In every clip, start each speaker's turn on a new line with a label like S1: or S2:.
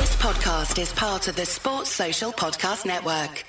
S1: This podcast is part of the Sports Social Podcast Network.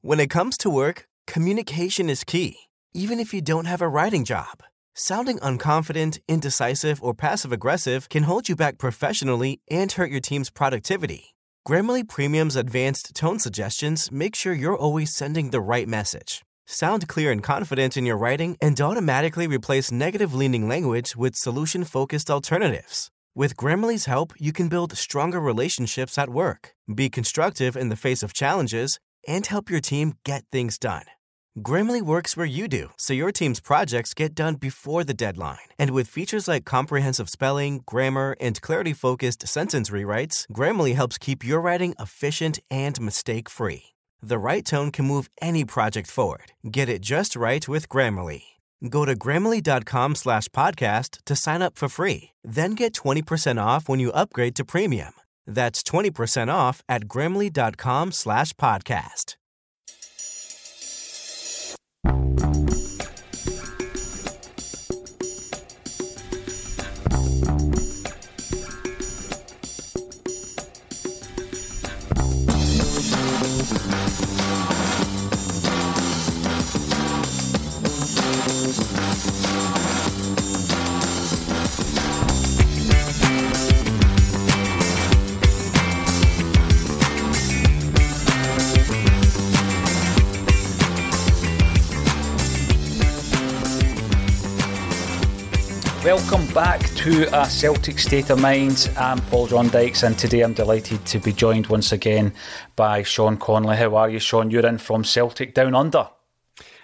S2: When it comes to work, communication is key, even if you don't have a writing job. Sounding unconfident, indecisive, or passive aggressive can hold you back professionally and hurt your team's productivity. Grammarly Premium's advanced tone suggestions make sure you're always sending the right message. Sound clear and confident in your writing and automatically replace negative leaning language with solution focused alternatives. With Grammarly's help, you can build stronger relationships at work, be constructive in the face of challenges, and help your team get things done. Grammarly works where you do, so your team's projects get done before the deadline. And with features like comprehensive spelling, grammar, and clarity focused sentence rewrites, Grammarly helps keep your writing efficient and mistake free. The right tone can move any project forward. Get it just right with Grammarly. Go to grammarly.com slash podcast to sign up for free. Then get 20% off when you upgrade to premium. That's 20% off at grammarly.com slash podcast.
S3: Back to a Celtic State of Mind. I'm Paul John Dykes, and today I'm delighted to be joined once again by Sean Connolly. How are you, Sean? You're in from Celtic Down Under.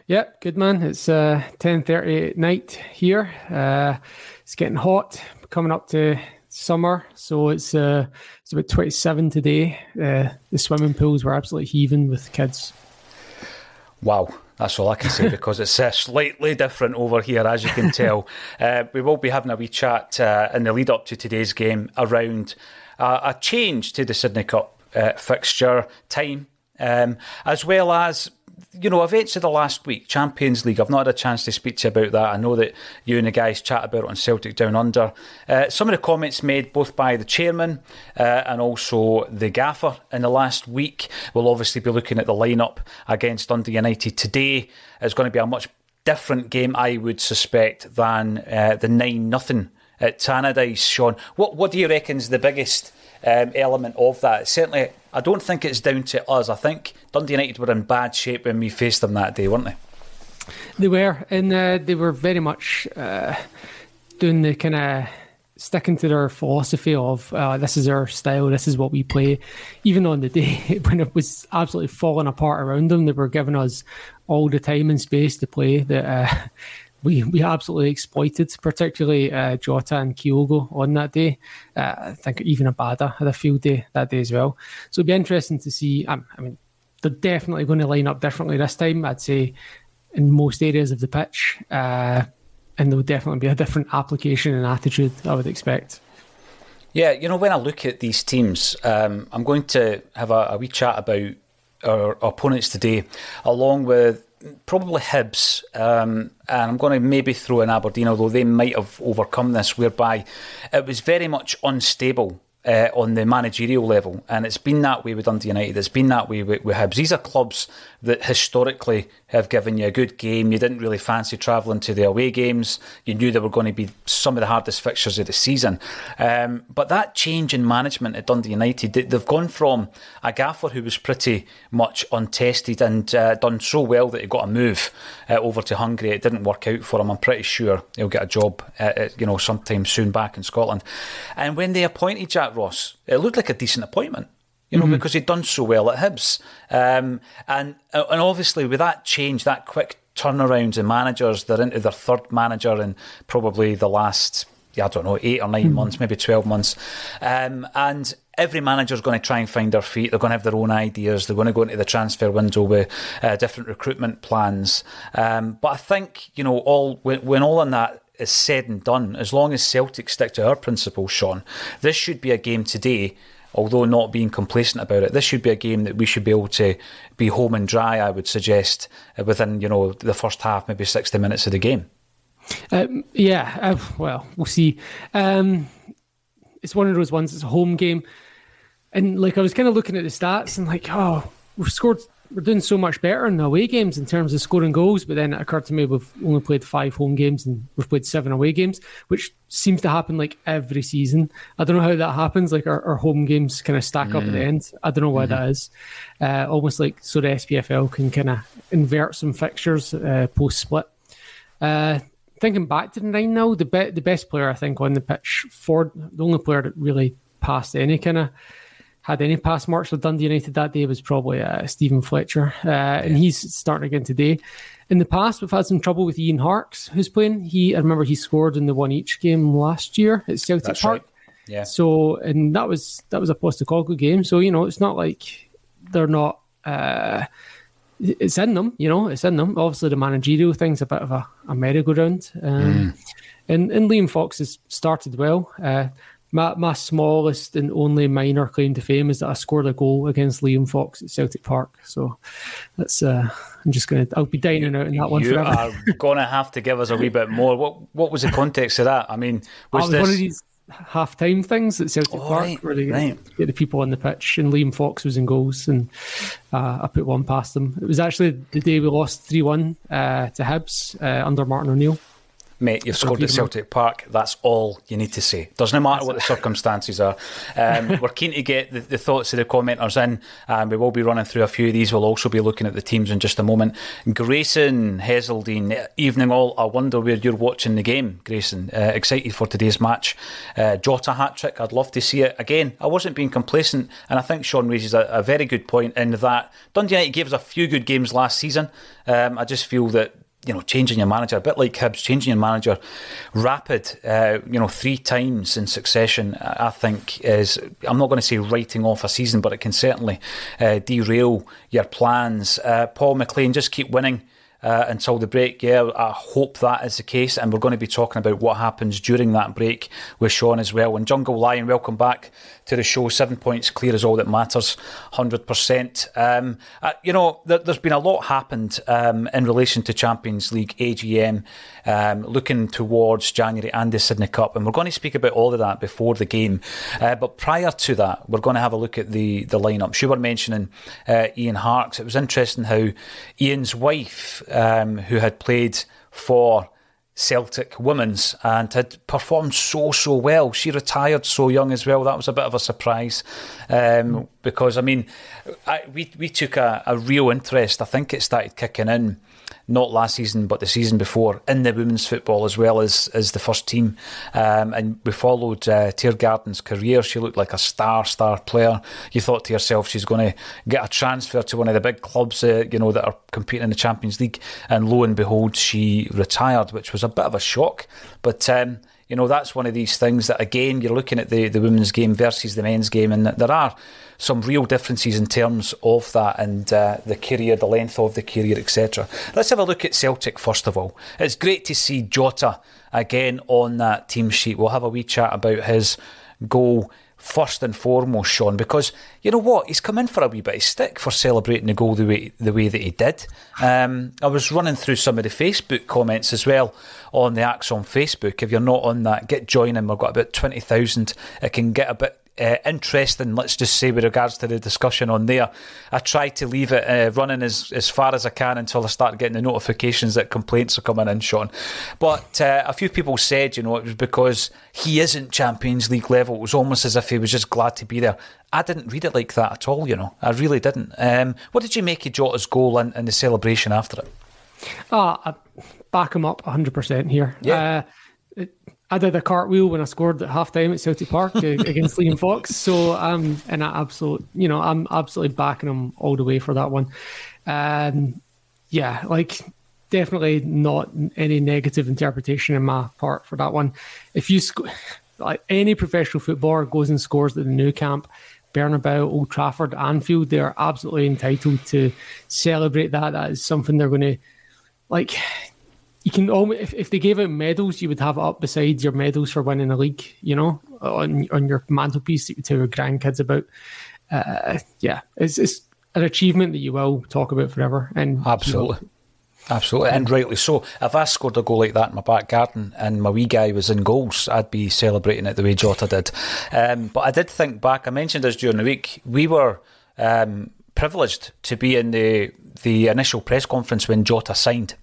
S4: Yeah, good man. It's uh, 10.30 at night here. Uh, it's getting hot, coming up to summer, so it's uh, it's about 27 today. Uh, the swimming pools were absolutely heaving with kids.
S3: Wow, that's all I can say because it's uh, slightly different over here, as you can tell. uh, we will be having a wee chat uh, in the lead up to today's game around uh, a change to the Sydney Cup uh, fixture time, um, as well as you know, events of the last week, Champions League. I've not had a chance to speak to you about that. I know that you and the guys chat about it on Celtic Down Under. Uh, some of the comments made both by the chairman uh, and also the gaffer in the last week. We'll obviously be looking at the lineup against Dundee United today. It's going to be a much different game, I would suspect, than uh, the 9 nothing at Tannadice. Sean, what, what do you reckon is the biggest um, element of that? Certainly I don't think it's down to us. I think Dundee United were in bad shape when we faced them that day, weren't they?
S4: They were, and uh, they were very much uh, doing the kind of sticking to their philosophy of uh, this is our style, this is what we play. Even on the day when it was absolutely falling apart around them, they were giving us all the time and space to play that uh, we we absolutely exploited, particularly uh, Jota and Kyogo on that day. Uh, I think even Abada had a field day that day as well. So it'd be interesting to see. Um, I mean, they're definitely going to line up differently this time. I'd say in most areas of the pitch. Uh, and there would definitely be a different application and attitude, I would expect.
S3: Yeah, you know, when I look at these teams, um, I'm going to have a, a wee chat about our, our, opponents today, along with probably Hibs, um, and I'm going to maybe throw in Aberdeen, although they might have overcome this, whereby it was very much unstable uh, on the managerial level, and it's been that way with Dundee United. It's been that way with, with Hibs. These are clubs that historically have given you a good game. You didn't really fancy travelling to the away games. You knew they were going to be some of the hardest fixtures of the season. Um, but that change in management at Dundee United, they've gone from a gaffer who was pretty much untested and uh, done so well that he got a move uh, over to Hungary. It didn't work out for him. I'm pretty sure he'll get a job, uh, you know, sometime soon back in Scotland. And when they appointed Jack Ross, it looked like a decent appointment you know, mm-hmm. because he'd done so well at Hibs. Um, and and obviously with that change, that quick turnaround in managers, they're into their third manager in probably the last, yeah, I don't know, eight or 9 mm-hmm. months, maybe 12 months. Um, and every manager's going to try and find their feet. They're going to have their own ideas. They're going to go into the transfer window with uh, different recruitment plans. Um, but I think, you know, all when, when all in that is said and done, as long as Celtic stick to our principles, Sean, this should be a game today although not being complacent about it, this should be a game that we should be able to be home and dry. I would suggest uh, within you know the first half, maybe sixty minutes of the game.
S4: Um, yeah, uh, well, we'll see. Um, it's one of those ones. It's a home game, and like I was kind of looking at the stats and like, oh, we've scored we're doing so much better in the away games in terms of scoring goals. But then it occurred to me we've only played five home games and we've played seven away games, which seems to happen like every season. I don't know how that happens. Like our, our home games kind of stack mm. up at the mm. end. I don't know why mm-hmm. that is. Uh, almost like so the SPFL can kind of invert some fixtures uh, post split. Uh, thinking back to the nine now, the be- the best player I think on the pitch for the only player that really passed any kind of had any pass marks for Dundee United that day was probably uh, Steven Fletcher, uh, and he's starting again today. In the past, we've had some trouble with Ian Harkes, who's playing. He, I remember, he scored in the one each game last year at Celtic That's Park. Right.
S3: Yeah.
S4: So, and that was that was a Postecoglou game. So you know, it's not like they're not. Uh, it's in them, you know. It's in them. Obviously, the managerial thing's a bit of a, a merry-go-round. Um, mm. And and Liam Fox has started well. Uh, my, my smallest and only minor claim to fame is that I scored a goal against Liam Fox at Celtic Park. So that's uh, I'm just gonna I'll be dining out in that one.
S3: You forever. are gonna have to give us a wee bit more. What what was the context of that? I mean, was,
S4: was
S3: this...
S4: one of these half time things at Celtic oh, Park right, where they right. get the people on the pitch and Liam Fox was in goals and uh, I put one past them. It was actually the day we lost three one uh, to Hibs uh, under Martin O'Neill
S3: mate, you've scored at Celtic Park. That's all you need to say. Doesn't matter what the circumstances are. Um, we're keen to get the, the, thoughts of the commenters in. Um, we will be running through a few of these. We'll also be looking at the teams in just a moment. Grayson Heseldine, evening all. I wonder where you're watching the game, Grayson. Uh, excited for today's match. Uh, Jota hat trick. I'd love to see it again. I wasn't being complacent, and I think Sean raises a, a very good point in that Dundee United gave us a few good games last season. Um, I just feel that you know, changing your manager, a bit like Hibs, changing your manager rapid, uh, you know, three times in succession, I think is, I'm not going to say writing off a season, but it can certainly uh, derail your plans. Uh, Paul McLean, just keep winning uh, until the break. Yeah, I hope that is the case. And we're going to be talking about what happens during that break with Sean as well. And Jungle Lion, welcome back to the show. Seven points clear is all that matters, 100%. Um, uh, you know, there, has been a lot happened um, in relation to Champions League, AGM, um, looking towards January and the Sydney Cup. And we're going to speak about all of that before the game. Uh, but prior to that, we're going to have a look at the, the lineup. You were mentioning uh, Ian Harkes. It was interesting how Ian's wife um, who had played for Celtic women's and had performed so so well. She retired so young as well. That was a bit of a surprise. Um, because I mean, I, we we took a, a real interest. I think it started kicking in not last season, but the season before, in the women's football as well as, as the first team. Um, and we followed uh, Tiergarten's career. She looked like a star, star player. You thought to yourself, she's going to get a transfer to one of the big clubs, uh, you know, that are competing in the Champions League. And lo and behold, she retired, which was a bit of a shock. But um, you know, that's one of these things that, again, you're looking at the, the women's game versus the men's game, and there are some real differences in terms of that and uh, the career, the length of the career, etc. Let's have a look at Celtic first of all. It's great to see Jota again on that team sheet. We'll have a wee chat about his goal first and foremost, Sean, because you know what, he's come in for a wee bit of stick for celebrating the goal the way the way that he did. Um, I was running through some of the Facebook comments as well on the ACSOM Facebook. If you're not on that, get joining. We've got about twenty thousand. It can get a bit uh, interesting, let's just say, with regards to the discussion on there. I try to leave it uh, running as, as far as I can until I start getting the notifications that complaints are coming in, Sean. But uh, a few people said, you know, it was because he isn't Champions League level. It was almost as if he was just glad to be there. I didn't read it like that at all, you know. I really didn't. Um, what did you make of Jota's goal and, and the celebration after it?
S4: Oh, I back him up 100% here.
S3: Yeah.
S4: Uh, it, I did a cartwheel when I scored at half time at Celtic Park against Liam Fox. So um, and I absolutely, you know, I'm absolutely backing him all the way for that one. Um, yeah, like definitely not any negative interpretation in my part for that one. If you sc- like any professional footballer goes and scores at the Nou Camp, Bernabeu, Old Trafford, Anfield, they're absolutely entitled to celebrate that. That is something they're going to like you can almost if, if they gave out medals, you would have it up beside your medals for winning a league. You know, on on your mantelpiece that you tell your grandkids about. Uh, yeah, it's it's an achievement that you will talk about forever. And
S3: absolutely. Absolutely, and rightly so. If I scored a goal like that in my back garden and my wee guy was in goals, I'd be celebrating it the way Jota did. Um, but I did think back. I mentioned this during the week. We were um, privileged to be in the the initial press conference when Jota signed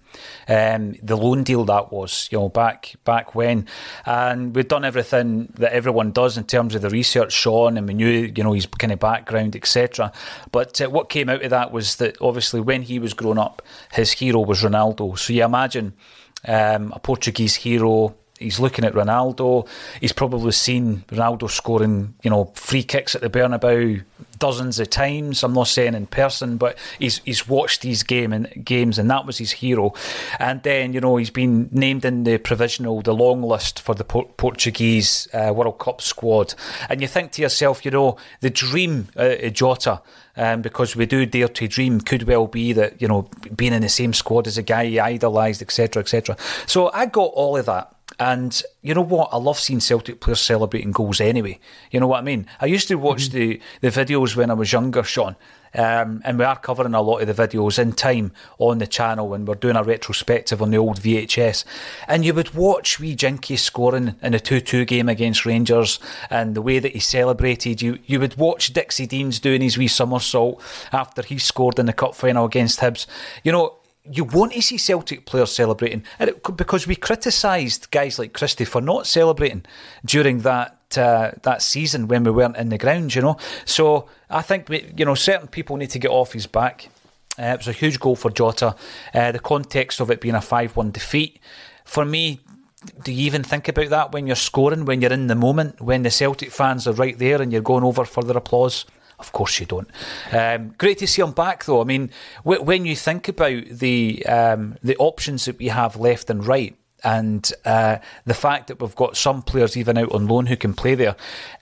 S3: um, the loan deal that was, you know, back back when, and we'd done everything that everyone does in terms of the research, Sean, and we knew, you know, his kind of background, etc. But uh, what came out of that was that obviously when he was growing up, his hero was Ronaldo. So you imagine um, a Portuguese hero he's looking at Ronaldo. He's probably seen Ronaldo scoring, you know, free kicks at the Bernabeu dozens of times. I'm not saying in person, but he's he's watched these game and games, and that was his hero. And then you know he's been named in the provisional, the long list for the Portuguese uh, World Cup squad. And you think to yourself, you know, the dream uh, Jota. Um, because we do dare to dream could well be that you know being in the same squad as a guy he idolised, etc., etc. So I got all of that. And you know what? I love seeing Celtic players celebrating goals anyway. You know what I mean? I used to watch mm-hmm. the, the videos when I was younger, Sean. Um, and we are covering a lot of the videos in time on the channel when we're doing a retrospective on the old VHS. And you would watch wee Jinky scoring in a 2 2 game against Rangers and the way that he celebrated. You you would watch Dixie Deans doing his wee somersault after he scored in the cup final against Hibs. You know, you want to see Celtic players celebrating, and it, because we criticised guys like Christie for not celebrating during that uh, that season when we weren't in the ground, you know. So I think we, you know certain people need to get off his back. Uh, it was a huge goal for Jota. Uh, the context of it being a five-one defeat for me. Do you even think about that when you're scoring, when you're in the moment, when the Celtic fans are right there and you're going over for their applause? Of course you don't. Um, great to see him back, though. I mean, w- when you think about the um, the options that we have left and right, and uh, the fact that we've got some players even out on loan who can play there,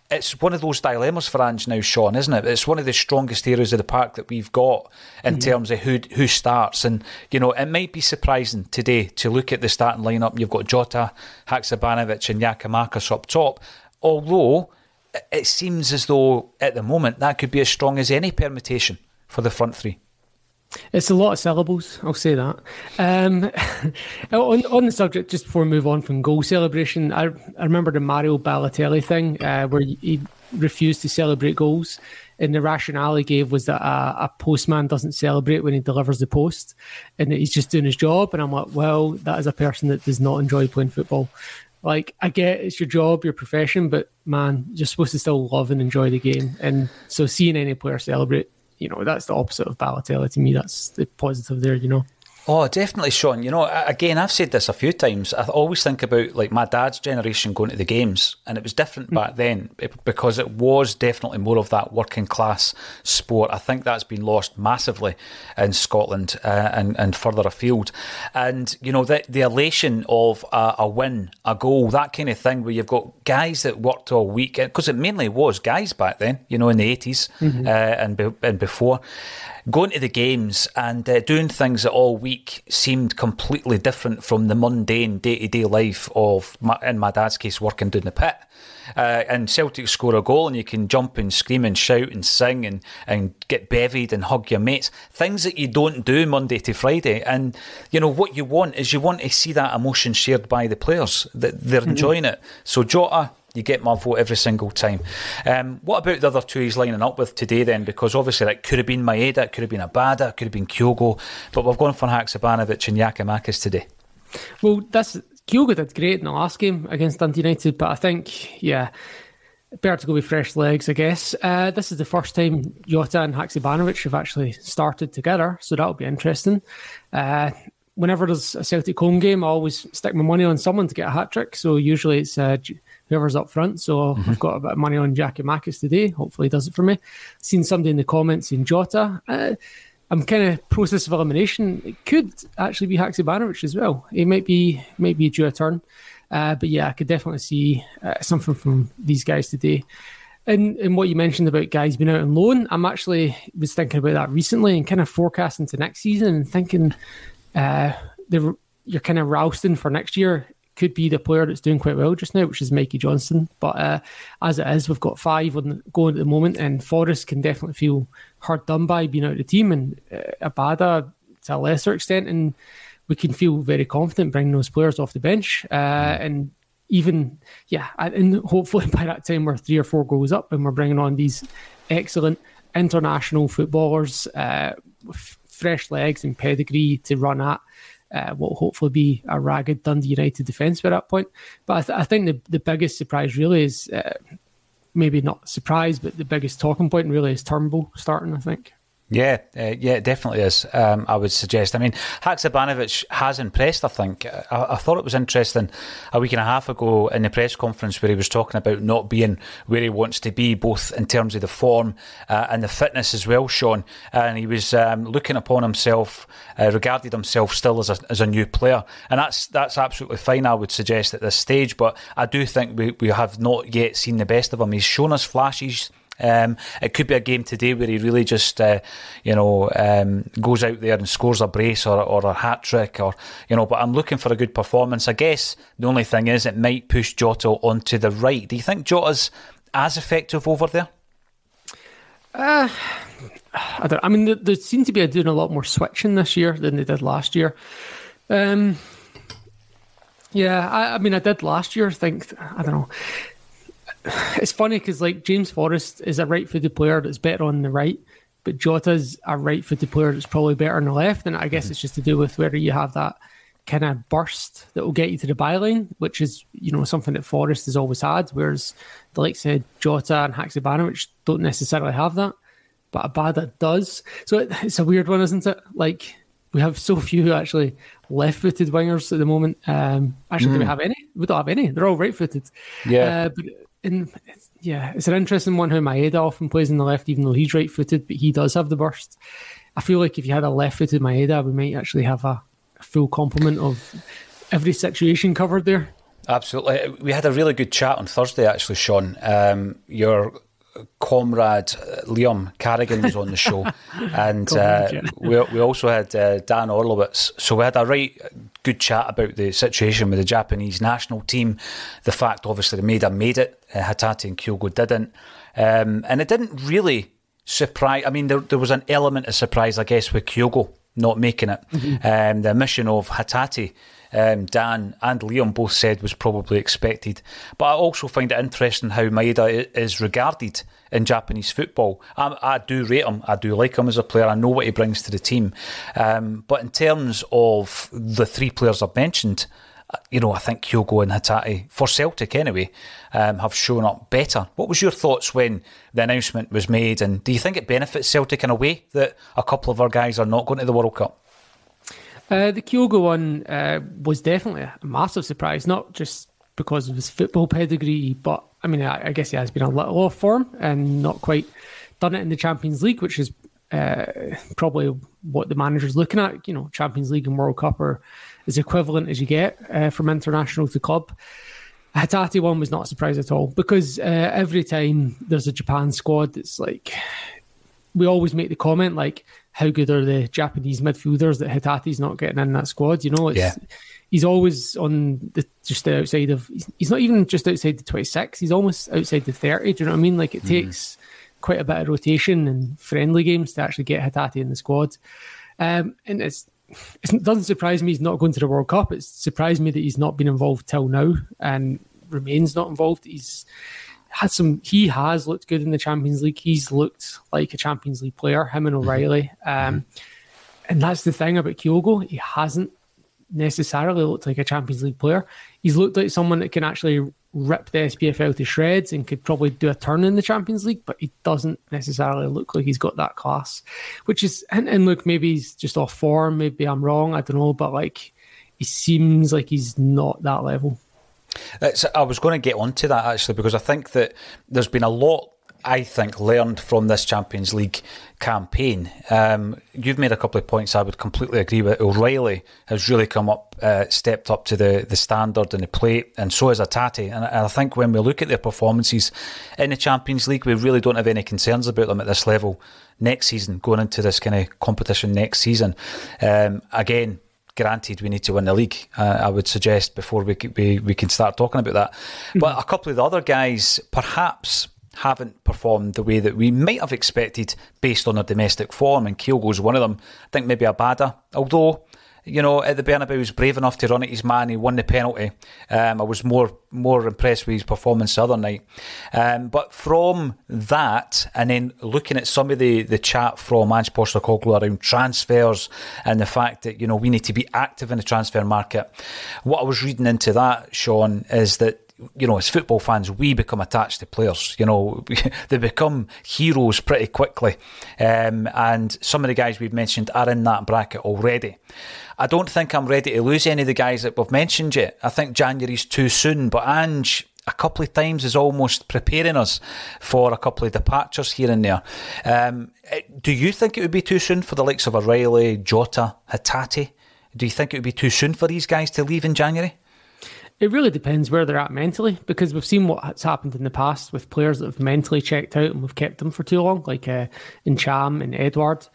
S3: it's one of those dilemmas for Ange now, Sean, isn't it? It's one of the strongest areas of the park that we've got in mm. terms of who who starts. And you know, it might be surprising today to look at the starting lineup. You've got Jota, Haksabanovic, and Giakoumakis up top. Although it seems as though at the moment that could be as strong as any permutation for the front three.
S4: It's a lot of syllables, I'll say that. Um, on, on the subject, just before we move on from goal celebration, I, I remember the Mario Balotelli thing uh, where he refused to celebrate goals. And the rationale he gave was that a, a, postman doesn't celebrate when he delivers the post and that he's just doing his job. And I'm like, well, that is a person that does not enjoy playing football. Like, I get it's your job, your profession, but man, you're supposed to still love and enjoy the game. And so seeing any player celebrate, you know, that's the opposite of Balotelli to me. That's the positive there, you know.
S3: Oh, definitely, Sean. You know, again, I've said this a few times. I always think about like my dad's generation going to the games, and it was different mm. back then because it was definitely more of that working class sport. I think that's been lost massively in Scotland uh, and, and further afield. And, you know, the, the elation of a, a, win, a goal, that kind of thing, where you've got guys that worked all week, because it mainly was guys back then, you know, in the 80s mm-hmm. uh, and, be, and before going to the games and uh, doing things that all week seemed completely different from the mundane day to day life of, my, in my dad's case, working down the pit. Uh, and Celtic score a goal, and you can jump and scream and shout and sing and, and get bevied and hug your mates. Things that you don't do Monday to Friday. And, you know, what you want is you want to see that emotion shared by the players, that they're mm-hmm. enjoying it. So, Jota, you get my vote every single time. Um, what about the other two he's lining up with today then? Because obviously that could have been Maeda, it could have been Abada, it could have been Kyogo, but we've gone for Haksabanovic and Giakoumakis today.
S4: Well, that's Kyogo did great in the last game against Dundee United, but I think, yeah, better to go with fresh legs, I guess. Uh, this is the first time Jota and Haksabanovic have actually started together, so that'll be interesting. Uh, whenever there's a Celtic home game, I always stick my money on someone to get a hat trick. So usually it's uh, whoever's up front. So mm-hmm. I've got a bit of money on Giakoumakis today. Hopefully he does it for me. Seen somebody in the comments in Jota. Uh, I'm kind of process of elimination. It could actually be Haksabanovic as well. He might be maybe due a turn. Uh, but yeah, I could definitely see uh, something from these guys today. And, and what you mentioned about guys being out on loan, I'm actually was thinking about that recently and kind of forecasting to next season and thinking uh, you're kind of rousting for next year could be the player that's doing quite well just now, which is Mikey Johnston. But uh, as it is, we've got five on going at the moment, and Forrest can definitely feel hard done by being out of the team, and uh, Abada to a lesser extent, and we can feel very confident bringing those players off the bench, uh, mm. and even yeah, and hopefully by that time we're three or four goals up, and we're bringing on these excellent international footballers uh, with fresh legs and pedigree to run at uh, what will hopefully be a ragged Dundee United defence by that point. But I, th- I, think the, the biggest surprise really is uh, maybe not surprise, but the biggest talking point really is Turnbull starting, I think.
S3: Yeah, uh, yeah, it definitely is. Um, I would suggest. I mean, Haksabanovic has impressed. I think. I, I, thought it was interesting a week and a half ago in the press conference where he was talking about not being where he wants to be, both in terms of the form uh, and the fitness as well, Sean. And he was um, looking upon himself, uh, regarded himself still as a as a new player, and that's that's absolutely fine. I would suggest at this stage, but I do think we we have not yet seen the best of him. He's shown us flashes um, it could be a game today where he really just, uh, you know, um, goes out there and scores a brace or, or a hat trick, or you know. But I'm looking for a good performance. I guess the only thing is it might push Jota onto the right. Do you think Jota's as effective over there?
S4: Uh, I don't. I mean, there, there seem to be doing a lot more switching this year than they did last year. Um, yeah, I, I mean, I did last year. Think I don't know it's funny because like James Forrest is a right-footed player that's better on the right, but Jota's a right-footed player that's probably better on the left, and I guess mm-hmm. it's just to do with whether you have that kind of burst that will get you to the byline, which is you know something that Forrest has always had, whereas the like said Jota and Haksabanovic don't necessarily have that, but Abada does. So it, it's a weird one, isn't it? Like we have so few actually left-footed wingers at the moment. Um, actually, mm. do we mm. have any? We don't have any. They're all right-footed.
S3: Yeah.
S4: Uh, but and it's, yeah, it's an interesting one how Maeda often plays in the left, even though he's right footed, but he does have the burst. I feel like if you had a left footed Maeda, we might actually have a, a full complement of every situation covered there.
S3: Absolutely. We had a really good chat on Thursday, actually, Sean. Um, your comrade uh, Liam Carrigan was on the show, and uh, we, we also had uh, Dan Orlowitz. So we had a right good chat about the situation with the Japanese national team. The fact, obviously, they Maeda made it, uh, Hatate and Kyogo didn't, um, and it didn't really surprise. I mean, there, there was an element of surprise, I guess, with Kyogo not making it. Mm-hmm. Um, the mission of Hatate um, Dan and Liam both said was probably expected. But I also find it interesting how Maeda is regarded in Japanese football. I, I, do rate him. I do like him as a player. I know what he brings to the team. Um, but in terms of the three players I've mentioned, you know, I think Kyogo and Hatate, for Celtic anyway, um, have shown up better. What was your thoughts when the announcement was made? And do you think it benefits Celtic in a way that a couple of our guys are not going to the World Cup?
S4: Uh, the Kyogo one uh, was definitely a massive surprise, not just because of his football pedigree, but I mean, I, I guess he has been a little off form and not quite done it in the Champions League, which is uh, probably what the manager's looking at. You know, Champions League and World Cup are as equivalent as you get uh, from international to club. Hatate one was not a surprise at all because uh, every time there's a Japan squad, it's like we always make the comment like, how good are the Japanese midfielders that Hatate's not getting in that squad? You know, it's, yeah. he's always on the just the outside of. He's not even just outside the twenty six. He's almost outside the thirty. Do you know what I mean? Like it mm. takes quite a bit of rotation and friendly games to actually get Hatate in the squad. Um, and it's it doesn't surprise me he's not going to the World Cup. It surprised me that he's not been involved till now and remains not involved. He's had some. He has looked good in the Champions League. He's looked like a Champions League player. Him and mm-hmm. O'Riley. Um, and that's the thing about Kyogo. He hasn't necessarily looked like a Champions League player. He's looked like someone that can actually rip the SPFL to shreds and could probably do a turn in the Champions League, but he doesn't necessarily look like he's got that class. Which is, and, and look, maybe he's just off form. Maybe I'm wrong. I don't know, but like he seems like he's not that level.
S3: It's, I was going to get onto that actually because I think that there's been a lot I think, learned from this Champions League campaign. Um, you've made a couple of points I would completely agree with. O'Riley has really come up, uh, stepped up to the, the standard and the plate, and so has Hatate. And I think when we look at their performances in the Champions League, we really don't have any concerns about them at this level next season, going into this kind of competition next season. Um, again, granted we need to win the league. Uh, I would suggest before we, we we can start talking about that. Mm-hmm. But a couple of the other guys, perhaps haven't performed the way that we might have expected based on their domestic form, and Kyogo's one of them. I think maybe Abada, although you know, at the Bernabeu, he was brave enough to run at his man. He won the penalty. Um, I was more more impressed with his performance the other night. Um, but from that, and then looking at some of the, the chat from Ange Postecoglou around transfers and the fact that, you know, we need to be active in the transfer market, what I was reading into that, Sean, is that you know, as football fans, we become attached to players. You know, they become heroes pretty quickly. Um, and some of the guys we've mentioned are in that bracket already. I don't think I'm ready to lose any of the guys that we've mentioned yet. I think January's too soon, but Ange a couple of times is almost preparing us for a couple of departures here and there. Um, eh, do you think it would be too soon for the likes of O'Riley, Jota, Hatate? Do you think it would be too soon for these guys to leave in January?
S4: It really depends where they're at mentally because we've seen what's happened in the past with players that have mentally checked out and we've kept them for too long, like uh, Ntcham and Edouard.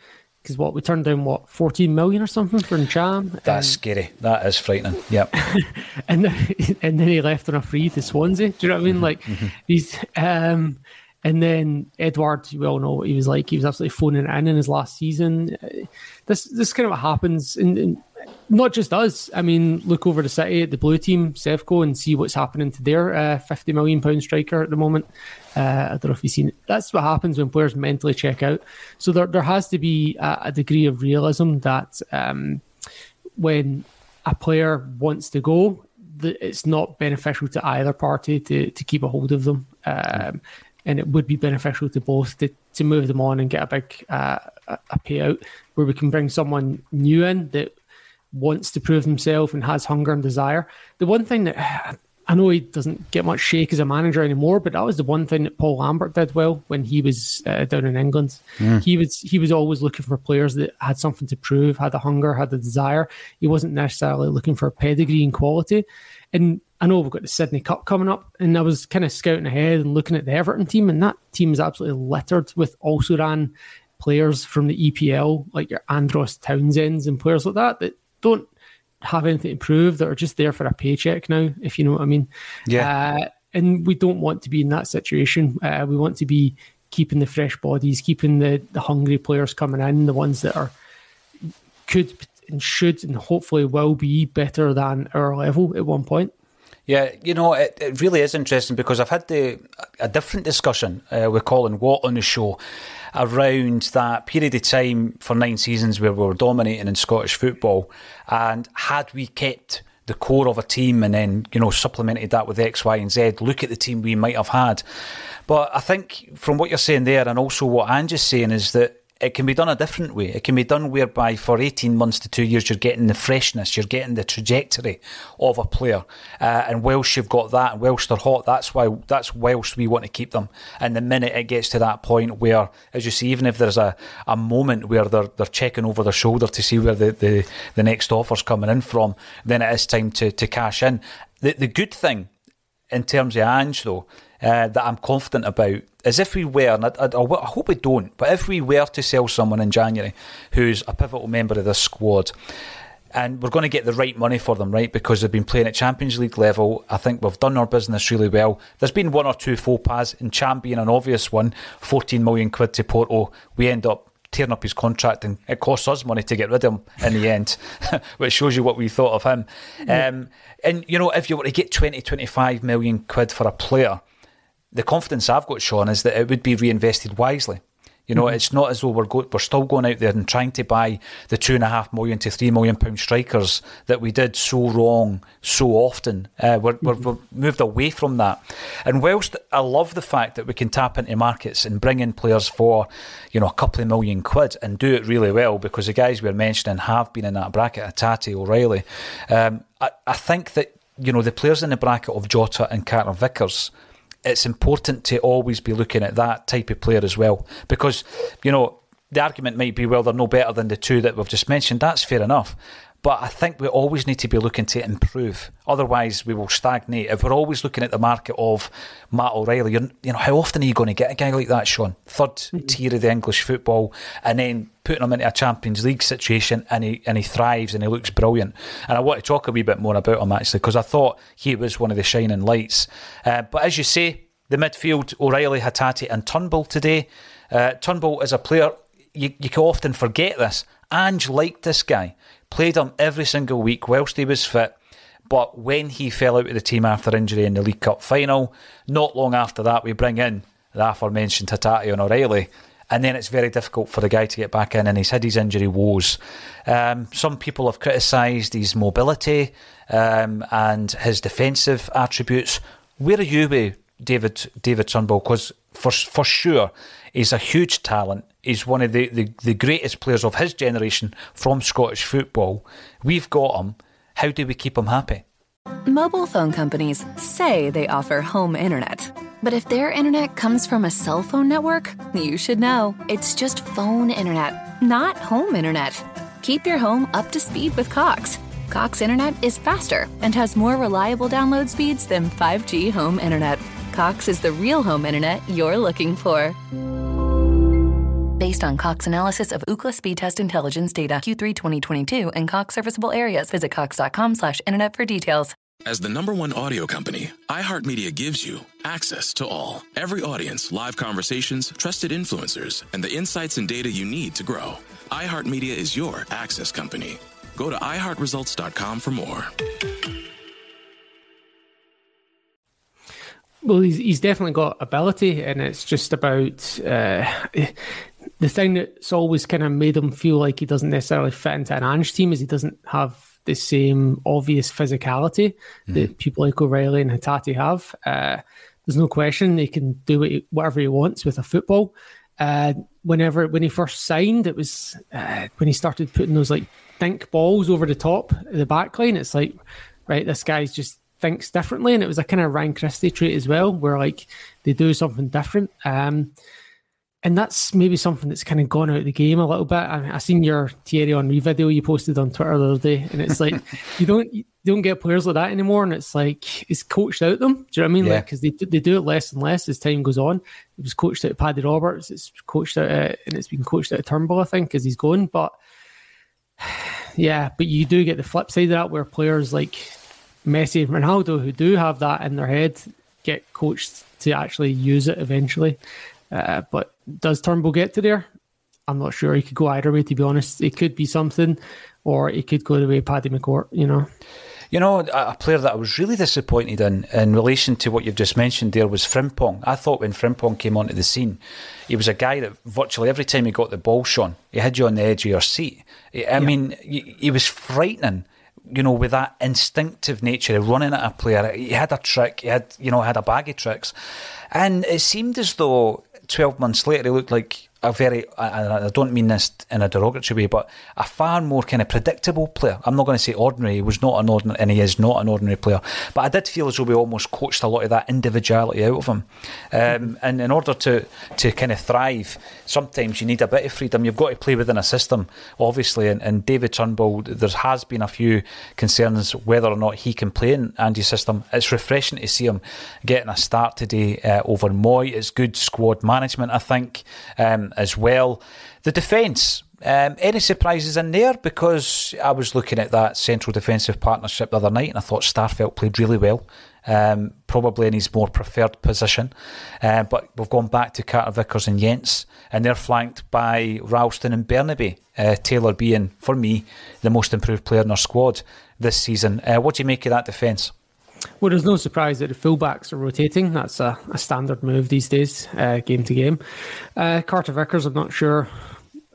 S4: Because what we turned down, what fourteen million or something for Ntcham.
S3: That's and, scary. That is frightening. Yep.
S4: and then, and then he left on a free to Swansea. Do you know what I mean? Mm-hmm, like mm-hmm. he's um, and then Edouard, we all know what he was like. He was absolutely phoning it in in his last season. Uh, this this kind of what happens, and, not just us. I mean, look over the city at the blue team, Sevco, and see what's happening to their uh, fifty million pound striker at the moment. Uh, I don't know if you've seen it. That's what happens when players mentally check out. So there there has to be a, a degree of realism that um, when a player wants to go, it's not beneficial to either party to to keep a hold of them. Um, and it would be beneficial to both to, to move them on and get a big uh, a payout where we can bring someone new in that wants to prove himself and has hunger and desire. The one thing that I know he doesn't get much shake as a manager anymore, but that was the one thing that Paul Lambert did well when he was uh, down in England. Mm. He was he was always looking for players that had something to prove, had a hunger, had a desire. He wasn't necessarily looking for pedigree and quality. And I know we've got the Sydney Cup coming up, and I was kind of scouting ahead and looking at the Everton team, and that team is absolutely littered with also ran players from the EPL, like your Andros Townsends and players like that, that don't have anything to prove, that are just there for a paycheck now, if you know what I mean.
S3: Yeah.
S4: Uh, and we don't want to be in that situation. Uh, we want to be keeping the fresh bodies, keeping the, the hungry players coming in, the ones that are could and should and hopefully will be better than our level at one point.
S3: Yeah, you know, it, it really is interesting because I've had the a different discussion uh, with Colin Watt on the show around that period of time for nine seasons where we were dominating in Scottish football, and had we kept the core of a team and then, you know, supplemented that with X, Y, and Z. Look at the team we might have had. But I think from what you're saying there, and also what Ange is saying, is that it can be done a different way. It can be done whereby for 18 months to two years, you're getting the freshness, you're getting the trajectory of a player. Uh, and whilst you've got that, and whilst they're hot, that's why that's whilst we want to keep them. And the minute it gets to that point where, as you see, even if there's a, a moment where they're they're checking over their shoulder to see where the, the, the next offer's coming in from, then it is time to, to cash in. The the good thing in terms of Ange though, uh, that I'm confident about is if we were, and I, I, I, hope we don't, but if we were to sell someone in January who's a pivotal member of this squad, and we're going to get the right money for them, right? Because they've been playing at Champions League level. I think we've done our business really well. There's been one or two faux pas, in Champion, an obvious one, 14 million quid to Porto. We end up tearing up his contract and it costs us money to get rid of him in the end, which shows you what we thought of him. Um, and, you know, if you were to get 20, 25 million quid for a player, the confidence I've got, Sean, is that it would be reinvested wisely. You know, mm-hmm. it's not as though we're go- we're still going out there and trying to buy the two and a half million to three million pound strikers that we did so wrong so often. Uh, we're, mm-hmm. we're, we've moved away from that. And whilst I love the fact that we can tap into markets and bring in players for, you know, a couple of million quid and do it really well, because the guys we're mentioning have been in that bracket, Hatate, O'Riley. Um, I, I think that you know the players in the bracket of Jota and Carter Vickers it's important to always be looking at that type of player as well. Because, you know, the argument might be, well, they're no better than the two that we've just mentioned. That's fair enough. But I think we always need to be looking to improve. Otherwise, we will stagnate. If we're always looking at the market of Matt O'Riley, you know, how often are you going to get a guy like that, Sean? 3rd mm-hmm. tier of the English football, and then putting him into a Champions League situation, and he and he thrives and he looks brilliant. And I want to talk a wee bit more about him actually because I thought he was one of the shining lights. Uh, but as you say, the midfield O'Riley, Hatate, and Turnbull today. Uh, Turnbull is a player you, you can often forget this. Ange liked this guy played him every single week whilst he was fit. But when he fell out of the team after injury in the League Cup final, not long after that, we bring in the aforementioned Hatate and O'Riley. And then it's very difficult for the guy to get back in, and he's had his injury woes. Um, some people have criticised his mobility um, and his defensive attributes. Where are you with David David Turnbull? Because for for sure, he's a huge talent. He's one of the, the, the greatest players of his generation from Scottish football. We've got him. How do we keep him happy?
S5: Mobile phone companies say they offer home internet. But if their internet comes from a cell phone network, you should know. It's just phone internet, not home internet. Keep your home up to speed with Cox. Cox internet is faster and has more reliable download speeds than 5G home internet. Cox is the real home internet you're looking for. Based on Cox analysis of Ookla speed test intelligence data Q3 2022 and Cox serviceable areas, visit cox.com slash internet for details.
S6: As the number one audio company, iHeartMedia gives you access to all. Every audience, live conversations, trusted influencers, and the insights and data you need to grow. iHeartMedia is your access company. Go to iHeartResults.com for more.
S4: Well, he's, he's definitely got ability, and it's just about uh, the thing that's always kind of made him feel like he doesn't necessarily fit into an Ange team is he doesn't have the same obvious physicality mm. that people like O'Riley and Hatate have. Uh, there's no question he can do whatever he wants with a football. Uh, whenever when he first signed, it was uh, when he started putting those like think balls over the top of the back line. It's like, right, this guy's just thinks differently, and it was a kind of Ryan Christie trait as well, where like they do something different. Um, and that's maybe something that's kind of gone out of the game a little bit. I, mean, I seen your Thierry Henry video you posted on Twitter the other day, and it's like you don't you don't get players like that anymore, and it's like it's coached out them. Do you know what I mean? Yeah. Like because they they do it less and less as time goes on. It was coached out of Paddy Roberts. It's coached out, and it's been coached out of Turnbull, I think, as he's gone. But yeah, but you do get the flip side of that, where players like Messi and Ronaldo, who do have that in their head, get coached to actually use it eventually. Uh, but does Turnbull get to there? I'm not sure. He could go either way, to be honest. It could be something, or it could go the way Paddy McCourt, you know.
S3: You know, a player that I was really disappointed in, in relation to what you've just mentioned there, was Frimpong. I thought when Frimpong came onto the scene, he was a guy that virtually every time he got the ball, Sean, he had you on the edge of your seat. I yeah. mean, he was frightening you know, with that instinctive nature of running at a player. He had a trick, he had, you know, had a bag of tricks. And it seemed as though 12 months later, he looked like a very, I, I, don't mean this in a derogatory way, but a far more kind of predictable player. I'm not going to say ordinary. He was not an ordinary, and he is not an ordinary player. But I did feel as though we almost coached a lot of that individuality out of him. Um, and in order to, to kind of thrive, sometimes you need a bit of freedom. You've got to play within a system, obviously. And, and David Turnbull, there has been a few concerns whether or not he can play in Ange's system. It's refreshing to see him getting a start today uh, over Mooy. It's good squad management, I think. Um, as well. The defence, um, any surprises in there? Because I was looking at that central defensive partnership the other night and I thought Starfelt played really well. Um, probably in his more preferred position. Uh, but we've gone back to Carter Vickers and Jenz, and they're flanked by Ralston and Bernabei. Uh, Taylor being, for me, the most improved player in our squad this season. Uh, what do you make of that defence?
S4: Well, there's no surprise that the fullbacks are rotating. That's a, a standard move these days, uh, game to game. Uh, Carter Vickers, I'm not sure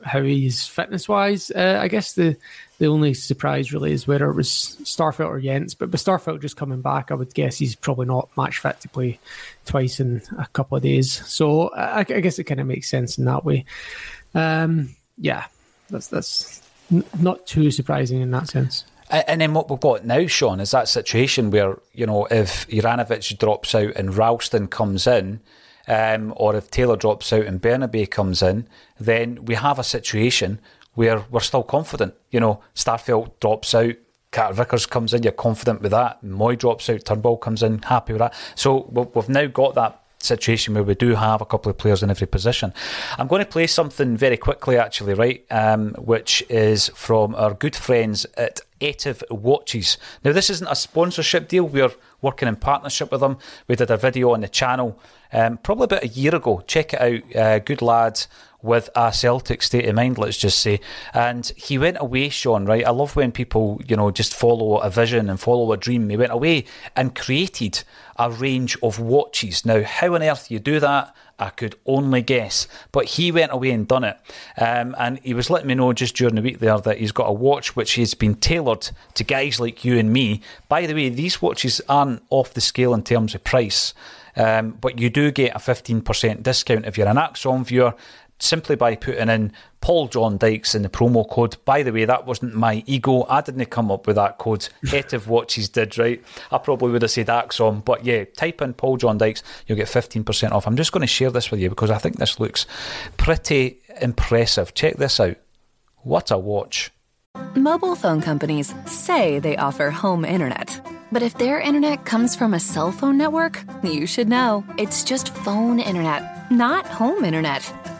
S4: how he's fitness wise. Uh, I guess the the only surprise really is whether it was Starfelt or Jenz. But with Starfelt just coming back, I would guess he's probably not match fit to play twice in a couple of days. So I, I guess it kind of makes sense in that way. Um, yeah, that's that's not too surprising in that sense.
S3: And then what we've got now, Sean, is that situation where, you know, if Juranovic drops out and Ralston comes in, um, or if Taylor drops out and Bernabei comes in, then we have a situation where we're still confident. You know, Starfelt drops out, Carter Vickers comes in, you're confident with that. Mooy drops out, Turnbull comes in, happy with that. So we've now got that situation where we do have a couple of players in every position. I'm going to play something very quickly, actually, right? Um, which is from our good friends at Etiv Watches. Now, this isn't a sponsorship deal. We're working in partnership with them. We did a video on the channel um, probably about a year ago. Check it out. Uh, good lads with a Celtic state of mind, let's just say. And he went away, Sean, right? I love when people, you know, just follow a vision and follow a dream. He went away and created a range of watches. Now, how on earth do you do that? I could only guess. But he went away and done it. Um, and he was letting me know just during the week there that he's got a watch which has been tailored to guys like you and me. By the way, these watches aren't off the scale in terms of price. Um, but you do get a 15% discount if you're an ACSOM viewer simply by putting in Paul John Dykes in the promo code. By the way, that wasn't my ego. I didn't come up with that code. Etiv Watches did, right? I probably would have said ACSOM, But yeah, type in Paul John Dykes, you'll get 15% off. I'm just going to share this with you because I think this looks pretty impressive. Check this out. What a watch.
S5: Mobile phone companies say they offer home internet. But if their internet comes from a cell phone network, you should know. It's just phone internet, not home internet.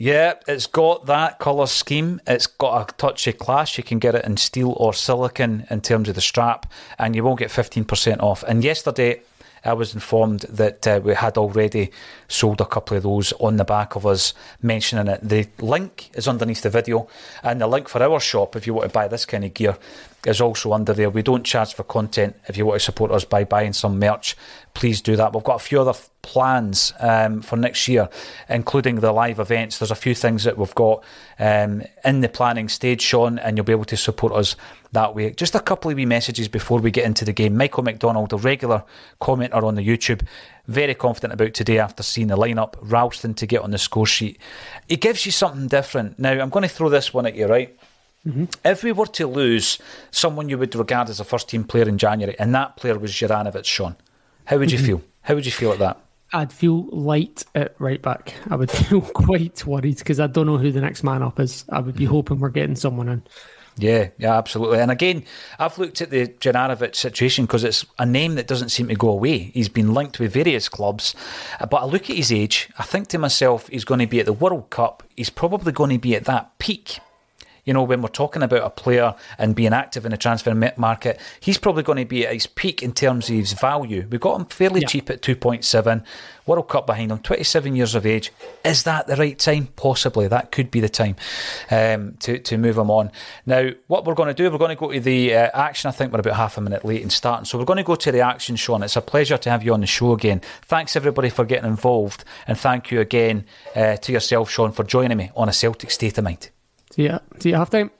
S3: Yeah, it's got that colour scheme. It's got a touch of class. You can get it in steel or silicon in terms of the strap, and you won't get 15% off. And yesterday, I was informed that uh, we had already sold a couple of those on the back of us mentioning it. The link is underneath the video, and the link for our shop, if you want to buy this kind of gear, is also under there. We don't charge for content. If you want to support us by buying some merch, please do that. We've got a few other plans um, for next year, including the live events. There's a few things that we've got um, in the planning stage, Sean, and you'll be able to support us that way. Just a couple of wee messages before we get into the game. Michael McDonald, a regular commenter on the YouTube, very confident about today after seeing the lineup. Ralston to get on the score sheet. It gives you something different. Now, I'm going to throw this one at you, right? Mm-hmm. If we were to lose someone you would regard as a first team player in January, and that player was Juranovic, Sean, how would you mm-hmm. feel? How would you feel at that?
S4: I'd feel light at right back. I would feel quite worried because I don't know who the next man up is. I would be mm-hmm. hoping we're getting someone in.
S3: Yeah, yeah, absolutely. And again, I've looked at the Juranovic situation because it's a name that doesn't seem to go away. He's been linked with various clubs, but I look at his age. I think to myself, he's going to be at the World Cup. He's probably going to be at that peak You know, when we're talking about a player and being active in the transfer market, he's probably going to be at his peak in terms of his value. We got him fairly yeah. cheap at 2.7. World Cup behind him, 27 years of age. Is that the right time? Possibly. That could be the time um, to, to move him on. Now, what we're going to do, we're going to go to the uh, action. I think we're about half a minute late in starting. So we're going to go to the action, Sean. It's a pleasure to have you on the show again. Thanks, everybody, for getting involved. And thank you again uh, to yourself, Sean, for joining me on a Celtic State of Mind.
S4: See ya. See you half time.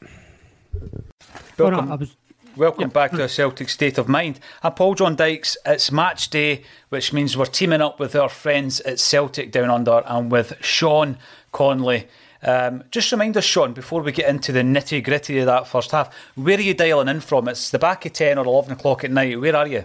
S3: Welcome. Oh, no, was, Welcome yep. back to a Celtic State of Mind. I'm Paul John Dykes. It's match day, which means we're teaming up with our friends at Celtic Down Under and with Sean Connolly. Um, just remind us, Sean, before we get into the nitty gritty of that first half, where are you dialing in from? It's the back of 10 or 11 o'clock at night. Where are you?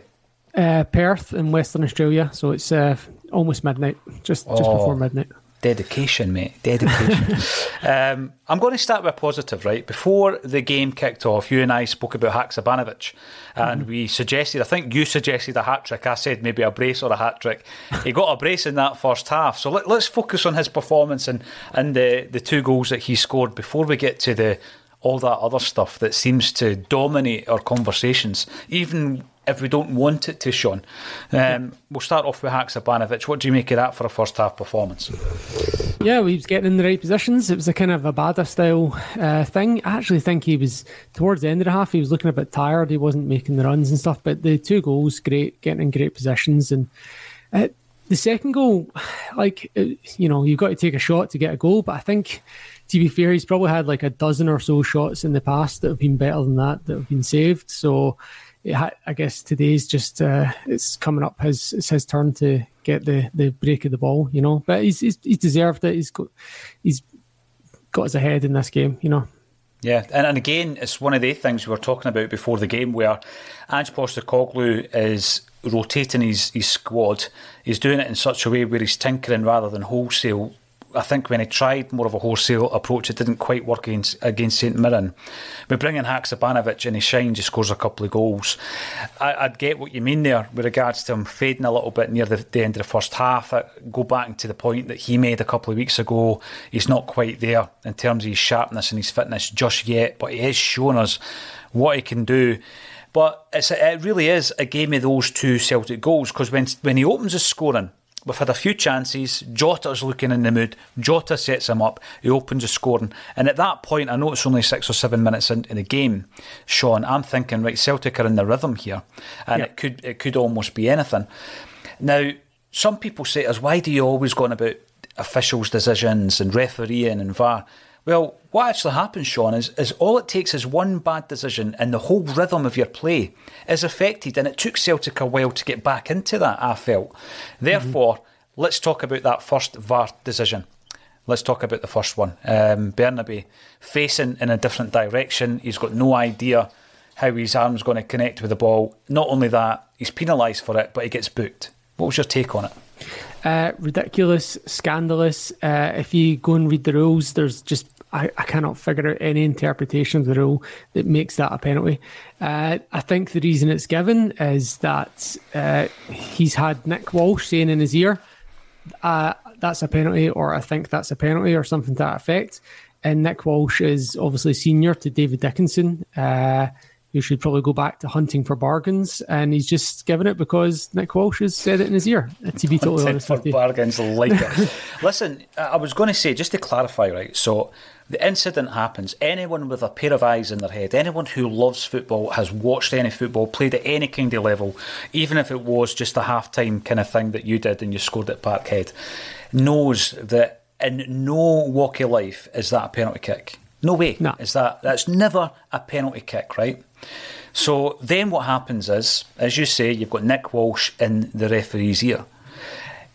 S4: Uh, Perth in Western Australia. So it's uh, almost midnight, just, just oh. before midnight.
S3: Dedication, mate. Dedication. um, I'm going to start with a positive, right? Before the game kicked off, you and I spoke about Haksabanovic, and mm-hmm. we suggested, I think you suggested a hat trick. I said maybe a brace or a hat trick. he got a brace in that first half. So let, us focus on his performance and, and the, the two goals that he scored before we get to the all that other stuff that seems to dominate our conversations, even if we don't want it to, Sean. Um, we'll start off with Haksabanovic. What do you make of that for a first half performance?
S4: Yeah, he was getting in the right positions. It was a kind of a Bada style uh, thing. I actually think he was, towards the end of the half, he was looking a bit tired. He wasn't making the runs and stuff, but the two goals, great, getting in great positions. And uh, the second goal, like, uh, you know, you've got to take a shot to get a goal, but I think to be fair, he's probably had like a dozen or so shots in the past that have been better than that that have been saved. So ha- I guess today's just uh, it's coming up his it's his turn to get the, the break of the ball, you know. But he's he's, he's deserved it. He's got he's got us ahead in this game, you know.
S3: Yeah, and, and again, it's one of the things we were talking about before the game where Ange Postecoglou is rotating his, his squad. He's doing it in such a way where he's tinkering rather than wholesale I think when he tried more of a wholesale approach, it didn't quite work against, against St Mirren. We bring in Haksabanovic and he shines, he scores a couple of goals. I, would get what you mean there with regards to him fading a little bit near the, the end of the first half. I go back to the point that he made a couple of weeks ago. He's not quite there in terms of his sharpness and his fitness just yet, but he is showing us what he can do. But it really is a game of those two Celtic goals because when, when he opens his scoring, We've had a few chances. Jota's looking in the mood. Jota sets him up. He opens the scoring. And at that point, I know it's only six or seven minutes into the game, Sean, I'm thinking, right, Celtic are in the rhythm here. And it could it could almost be anything. Now, some people say to us, why do you always go on about officials' decisions and refereeing and VAR? Well, what actually happens, Sean, is, is all it takes is one bad decision and the whole rhythm of your play is affected. And it took Celtic a while to get back into that, I felt. Therefore, mm-hmm. let's talk about that first VAR decision. Let's talk about the first one. Um, Bernabei facing in a different direction. He's got no idea how his arm's going to connect with the ball. Not only that, he's penalised for it, but he gets booked. What was your take on it?
S4: Uh, ridiculous, scandalous. Uh, if you go and read the rules, there's just I, I, cannot figure out any interpretation of the rule that makes that a penalty. Uh, I think the reason it's given is that uh, he's had Nick Walsh saying in his ear, uh, "That's a penalty," or "I think that's a penalty," or something to that effect. And Nick Walsh is obviously senior to David Dickinson. uh, you should probably go back to hunting for bargains. And he's just given it because Nick Walsh has said it in his ear. Uh, to be totally honest
S3: for bargains, like it. Listen, I was going to say just to clarify, right? So the incident happens. Anyone with a pair of eyes in their head, anyone who loves football, has watched any football, played at any kind of level, even if it was just a half time kind of thing that you did and you scored at Parkhead, knows that in no walk of life is that a penalty kick. No way. No. Is that that's never a penalty kick, right? So then what happens is, as you say, you've got Nick Walsh in the referee's ear.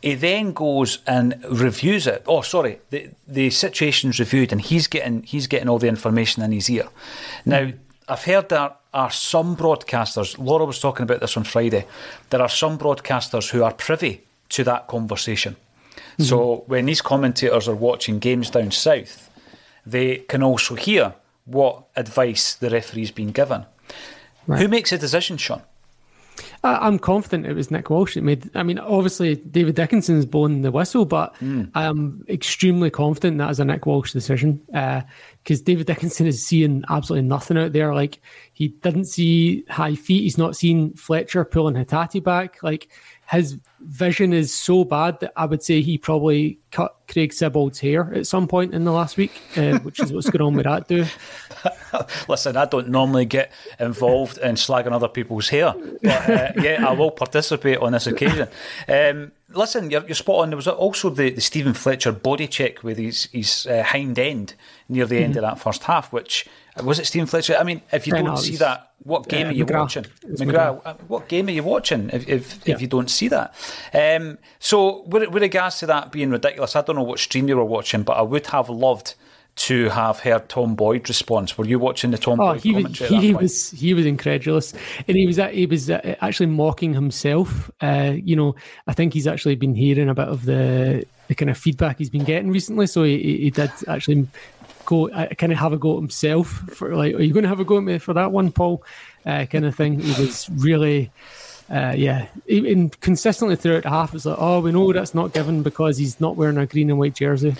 S3: He then goes and reviews it. Oh, sorry, the the situation's reviewed, and he's getting he's getting all the information in his ear. Now, I've heard there are some broadcasters. Laura was talking about this on Friday. There are some broadcasters who are privy to that conversation. Mm-hmm. So when these commentators are watching games down south, they can also hear what advice the referee's been given. Right. Who makes a decision, Sean?
S4: I'm confident it was Nick Walsh that made. I mean, obviously David Dickinson's blown the whistle, but mm. I'm extremely confident that is a Nick Walsh decision because uh, David Dickinson is seeing absolutely nothing out there. Like he didn't see high feet. He's not seen Fletcher pulling Hatate back. Like his vision is so bad that I would say he probably cut Craig Sibbald's hair at some point in the last week, uh, which is what's going on with that do.
S3: Listen, I don't normally get involved in slagging other people's hair, but uh, yeah, I will participate on this occasion. Um, listen, you're, you're, spot on. There was also the, the Stephen Fletcher body check with his, his uh, hind end near the end mm-hmm. of that first half, which was it Stephen Fletcher? I mean, if you don't see that, what game uh, are you McGrath. watching? McGrath. McGrath. Uh, what game are you watching if if, yeah. if you don't see that? Um, so, with, with regards to that being ridiculous, I don't know what stream you were watching, but I would have loved to have heard Tom Boyd response. Were you watching the Tom oh, Boyd
S4: he
S3: commentary?
S4: Was, he was he was incredulous, and he was he was uh, actually mocking himself. Uh, you know, I think he's actually been hearing a bit of the the kind of feedback he's been getting recently. So he, he did actually go, uh, kind of have a go at himself for like, are you going to have a go at me for that one, Paul? Uh, kind of thing. He was really, uh, yeah, even consistently throughout the half, it's like, oh, we know that's not given because he's not wearing a green and white jersey.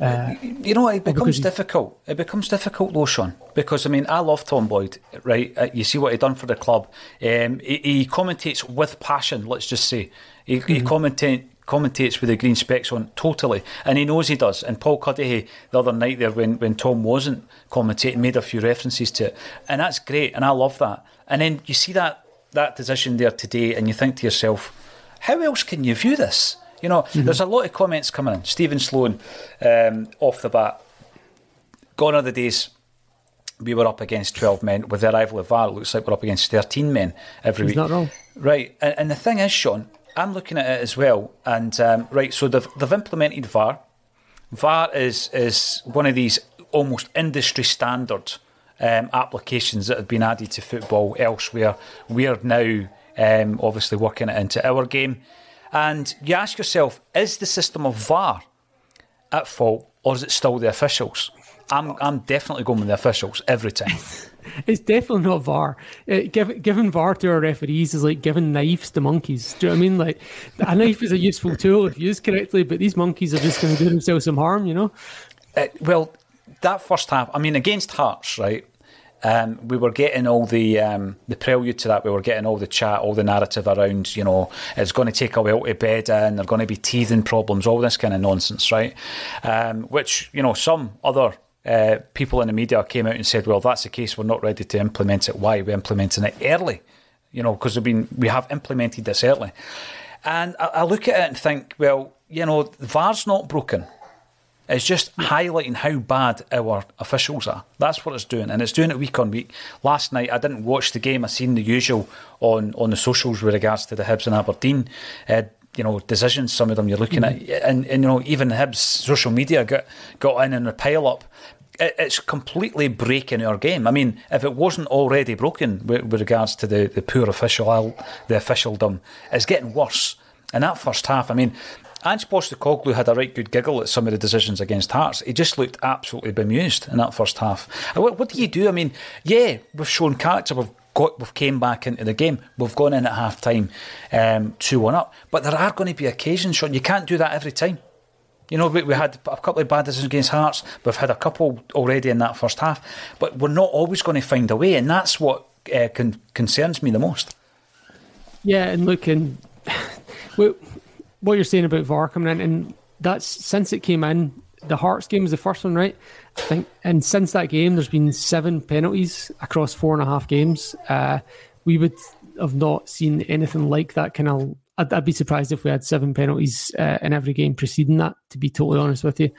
S3: Uh, you know, it becomes difficult. It becomes difficult, though, Sean, because I mean, I love Tom Boyd, right? Uh, you see what he done for the club. Um, he, he commentates with passion. Let's just say he, mm-hmm. he commentate commentates with the green specs on totally, and he knows he does. And Paul Cuddihy the other night there, when when Tom wasn't commentating, made a few references to it, and that's great, and I love that. And then you see that that decision there today, and you think to yourself, how else can you view this? You know, mm-hmm. there's a lot of comments coming in. Stephen Sloan, um, off the bat, gone are the days we were up against 12 men. With the arrival of VAR, it looks like we're up against 13 men every
S4: He's
S3: week.
S4: not wrong.
S3: Right. And, and, the thing is, Sean, I'm looking at it as well, and um, right. So they've they've implemented VAR. VAR is is one of these almost industry standard um, applications that have been added to football elsewhere. We're now um, obviously working it into our game, and you ask yourself: Is the system of VAR at fault, or is it still the officials? I'm I'm definitely going with the officials every time.
S4: it's definitely not VAR. Uh, give, giving VAR to our referees is like giving knives to monkeys. Do you know what I mean? Like a knife is a useful tool if used correctly, but these monkeys are just going to do themselves some harm. You know.
S3: Uh, well, that first half, I mean, against Hearts, right? Um, we were getting all the um, the prelude to that. We were getting all the chat, all the narrative around, you know, it's going to take a while to bed in. they're going to be teething problems, all this kind of nonsense, right? Um, which you know, some other uh, people in the media came out and said, "Well, that's the case, we're not ready to implement it. Why are we implementing it early? You know, because been we have implemented this early." And I, I, look at it and think, well, you know, VAR's not broken. It's just highlighting how bad our officials are. That's what it's doing, and it's doing it week on week. Last night, I didn't watch the game. I seen the usual on on the socials with regards to the Hibs and Aberdeen. Uh, you know decisions. Some of them you're looking mm. at, and, and you know even Hibs social media got got in and a pile up. It, it's completely breaking our game. I mean, if it wasn't already broken with, with regards to the the poor official the officialdom, it's getting worse. In that first half, I mean, Ange Postecoglou had a right good giggle at some of the decisions against Hearts. He just looked absolutely bemused in that first half. What, what do you do? I mean, yeah, we've shown character, we've got, we've came back into the game. We've gone in at half time, um, 2 1 up. But there are going to be occasions, Sean, you can't do that every time. You know, we, we had a couple of bad decisions against Hearts. We've had a couple already in that first half. But we're not always going to find a way. And that's what uh, con- concerns me the most.
S4: Yeah, and look, and what you're saying about VAR coming in, and that's since it came in, the Hearts game was the first one, right? I think, and since that game, there's been seven penalties across four and a half games. Uh, we would have not seen anything like that kind of. I'd, I'd be surprised if we had seven penalties uh, in every game preceding that. To be totally honest with you,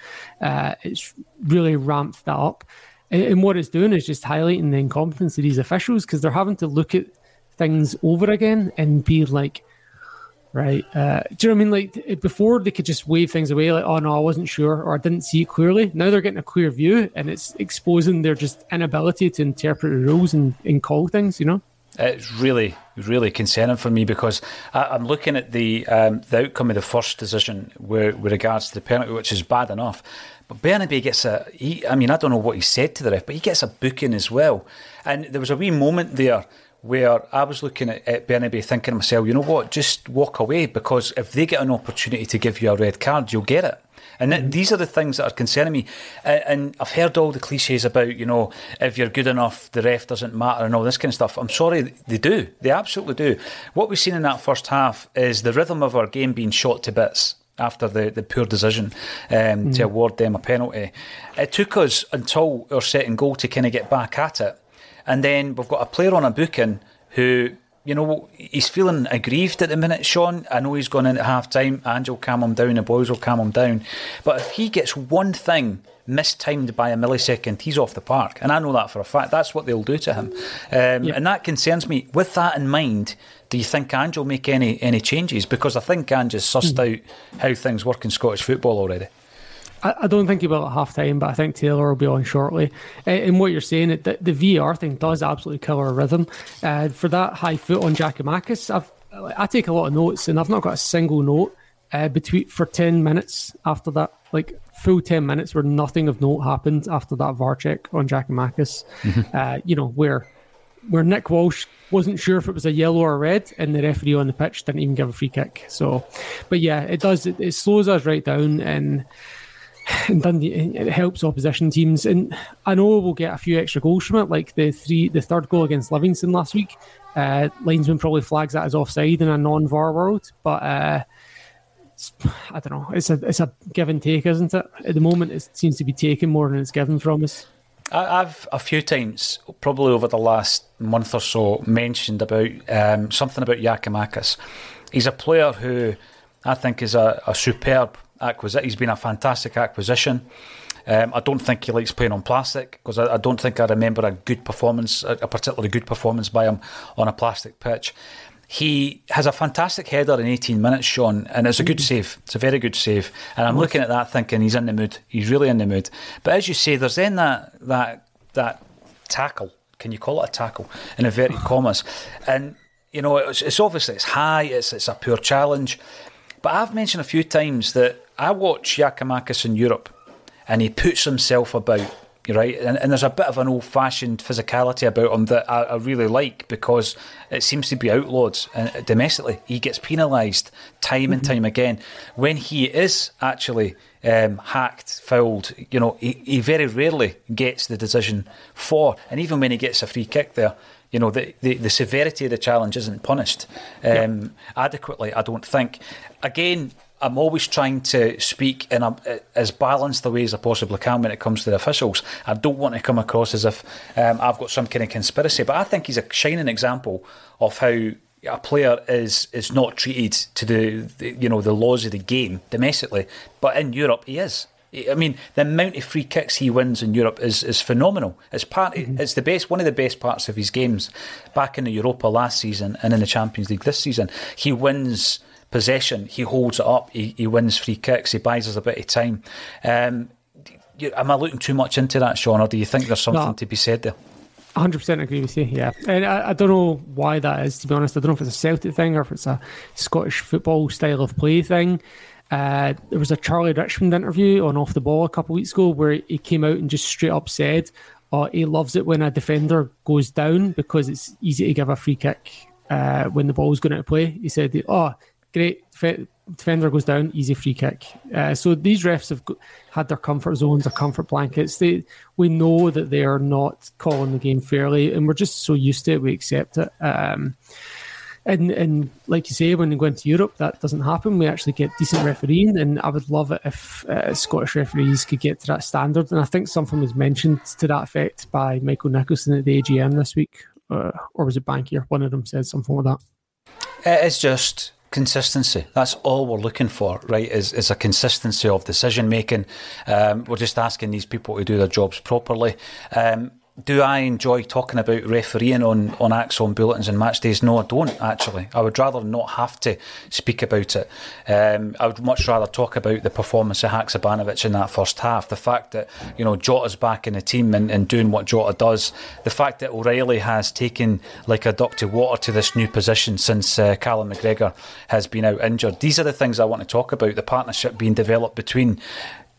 S4: uh, it's really ramped that up. And, and what it's doing is just highlighting the incompetence of these officials because they're having to look at things over again and be like, right? Uh, do you know what I mean? Like before, they could just wave things away, like, "Oh no, I wasn't sure," or "I didn't see it clearly." Now they're getting a clear view, and it's exposing their just inability to interpret rules and, and call things. You know,
S3: it's really, really concerning for me because I, am looking at the um, the outcome of the first decision with, with regards to the penalty, which is bad enough. But Bernabei gets a. He, I mean, I don't know what he said to the ref, but he gets a booking as well. And there was a wee moment there where I was looking at, at Bernabei thinking to myself, you know what, just walk away because if they get an opportunity to give you a red card, you'll get it. And th- these are the things that are concerning me. Uh, and I've heard all the cliches about, you know, if you're good enough, the ref doesn't matter and all this kind of stuff. I'm sorry, they do. They absolutely do. What we've seen in that first half is the rhythm of our game being shot to bits after the, the poor decision um, mm. to award them a penalty. It took us until our second goal to kind of get back at it. And then we've got a player on a booking who you know, he's feeling aggrieved at the minute, Sean. I know he's gone in at half time. Ange'll calm him down, the boys will calm him down. But if he gets one thing mistimed by a millisecond, he's off the park. And I know that for a fact. That's what they'll do to him. Um, yep. And that concerns me. With that in mind, do you think Ange'll make any, any changes? Because I think Ange's sussed mm. out how things work in Scottish football already.
S4: I, don't think he will at half time, but I think Taylor will be on shortly. And what you're saying, the, the VR thing does absolutely kill our rhythm. Uh, for that high foot on Giakoumakis, I've I take a lot of notes, and I've not got a single note uh, between for ten minutes after that. Like full ten minutes where nothing of note happened after that VAR check on Giakoumakis. Mm-hmm. Uh, you know where where Nick Walsh wasn't sure if it was a yellow or a red, and the referee on the pitch didn't even give a free kick. So, but yeah, it does. It, it slows us right down and and Dundee it helps opposition teams. And I know we'll get a few extra goals from it, like the three, the third goal against Livingston last week. Uh, linesman probably flags that as offside in a non-VAR world, but uh, I don't know. It's a it's a give and take, isn't it? At the moment, it seems to be taken more than it's given from us.
S3: I've a few times, probably over the last month or so, mentioned about um, something about Giakoumakis. He's a player who I think is a, a superb acquisition. He's been a fantastic acquisition. Um, I don't think he likes playing on plastic because I, I, don't think I remember a good performance, a, a particularly good performance by him on a plastic pitch. He has a fantastic header in 18 minutes, Sean, and it's a good save. It's a very good save. And I'm looking at that thinking he's in the mood. He's really in the mood. But as you say, there's then that that that tackle. Can you call it a tackle? In inverted commas. And you know, it's, it's obviously it's high. It's it's a poor challenge. But I've mentioned a few times that I watch Giakoumakis in Europe, and he puts himself about. Right, and, and there's a bit of an old-fashioned physicality about him that I, I really like because it seems to be outlawed uh, domestically. He gets penalised time mm-hmm. and time again. When he is actually um, hacked, fouled, you know, he, he very rarely gets the decision for. And even when he gets a free kick there, you know, the, the, the, severity of the challenge isn't punished um, yeah. adequately, I don't think. Again, I'm always trying to speak in a, as balanced a way as I possibly can when it comes to the officials. I don't want to come across as if um, I've got some kind of conspiracy, but I think he's a shining example of how a player is is not treated to the, the you know the laws of the game domestically, but in Europe he is. I mean, the amount of free kicks he wins in Europe is, is phenomenal. It's part. Mm-hmm. It's the best. One of the best parts of his games back in the Europa last season and in the Champions League this season. He wins possession, he holds it up, he, he wins free kicks, he buys us a bit of time. Um, am I looking too much into that, Sean, or do you think there's something no. to be said there?
S4: 100% agree with you, yeah. And I, I, don't know why that is, to be honest. I don't know if it's a Celtic thing or if it's a Scottish football style of play thing. Uh, there was a Charlie Richmond interview on Off the Ball a couple of weeks ago where he came out and just straight up said, oh, he loves it when a defender goes down because it's easy to give a free kick uh, when the ball's going out of play. He said, oh, great. Defender goes down, easy free kick. Uh, so these refs have had their comfort zones, their comfort blankets. They, we know that they are not calling the game fairly, and we're just so used to it, we accept it. Um, and and like you say, when you go into Europe, that doesn't happen. We actually get decent refereeing, and I would love it if uh, Scottish referees could get to that standard. And I think something was mentioned to that effect by Michael Nicholson at the AGM this week, uh, or was it Bankier? One of them said something like
S3: that. It's just consistency. That's all we're looking for, right? Is is a consistency of decision making. Um, we're just asking these people to do their jobs properly. Um, do I enjoy talking about refereeing on, on ACSOM bulletins and match days? No, I don't actually. I would rather not have to speak about it. Um, I would much rather talk about the performance of Haksabanovic in that first half. The fact that, you know, Jota's back in the team and, and doing what Jota does. The fact that O'Riley has taken like a duck to water to this new position since uh, Callum McGregor has been out injured. These are the things I want to talk about. The partnership being developed between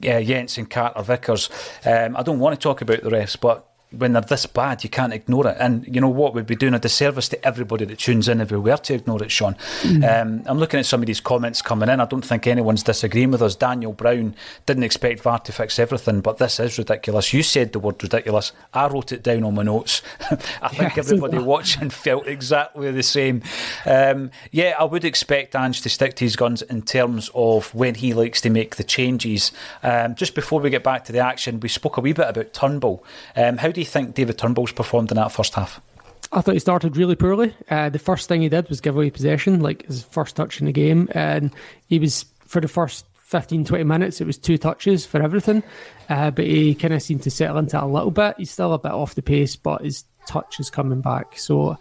S3: uh, Jenz and Carter Vickers. Um, I don't want to talk about the rest, but when they're this bad, you can't ignore it. And you know what? We'd be doing a disservice to everybody that tunes in if we were to ignore it, Sean. Mm. Um, I'm looking at some of these comments coming in. I don't think anyone's disagreeing with us. Daniel Brown didn't expect VAR to fix everything, but this is ridiculous. You said the word ridiculous. I wrote it down on my notes. I think yeah, everybody watching felt exactly the same. Um, yeah, I would expect Ange to stick to his guns in terms of when he likes to make the changes. Um, just before we get back to the action, we spoke a wee bit about Turnbull. Um, how do you think David Turnbull's performed in that first half?
S4: I thought he started really poorly. Uh, the first thing he did was give away possession, like his first touch in the game. And he was, for the first 15, 20 minutes, it was two touches for everything. Uh, but he kind of seemed to settle into a little bit. He's still a bit off the pace, but his touch is coming back. So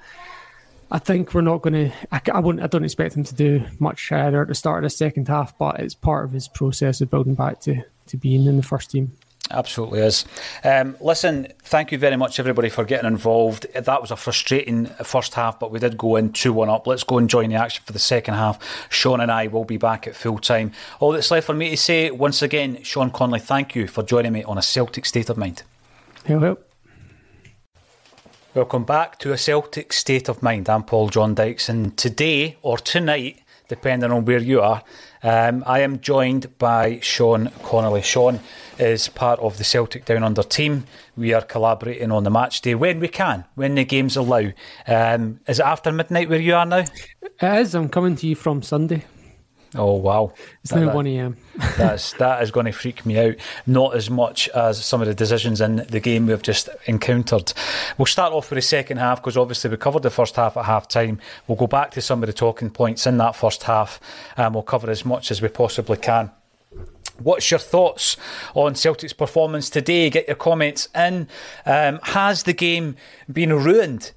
S4: I think we're not going to. I, won't. I don't expect him to do much uh, at the start of the second half, but it's part of his process of building back to to being in the first team.
S3: Absolutely is. Um, listen, thank you very much, everybody, for getting involved. That was a frustrating first half, but we did go in 2 1 up. Let's go and join the action for the second half. Sean and I will be back at full time. All that's left for me to say, once again, Sean Connolly, thank you for joining me on a Celtic State of Mind.
S4: Hello.
S3: Welcome back to a Celtic State of Mind. I'm Paul John Dykes, and today or tonight, depending on where you are, um, I am joined by Sean Connolly. Sean is part of the Celtic Down Under team. We are collaborating on the match day when we can, when the games allow. Um, is it after midnight where you are now?
S4: It is. I'm coming to you from Sunday.
S3: Oh wow!
S4: It's now one a.m.
S3: that's that is going to freak me out. Not as much as some of the decisions in the game we've just encountered. We'll start off with the second half because obviously we covered the first half at half time. We'll go back to some of the talking points in that first half, and we'll cover as much as we possibly can. What's your thoughts on Celtic's performance today? Get your comments in. Um, has the game been ruined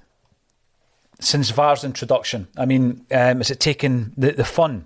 S3: since VAR's introduction? I mean, um, is it taken the, the fun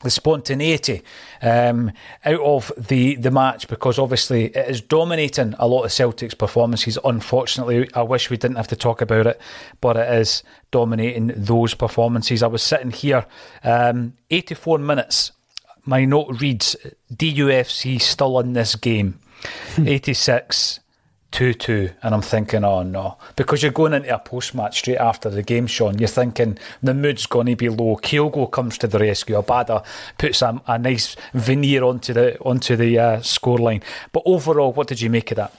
S3: the spontaneity um, out of the, the match because obviously it is dominating a lot of Celtic's performances. Unfortunately, I wish we didn't have to talk about it, but it is dominating those performances. I was sitting here, um, 84 minutes. My note reads DUFC still in this game. 86 2 2. And I'm thinking, oh no. Because you're going into a post match straight after the game, Sean. You're thinking the mood's going to be low. Kyogo comes to the rescue. Abada puts a, a nice veneer onto the onto the uh, scoreline. But overall, what did you make of that?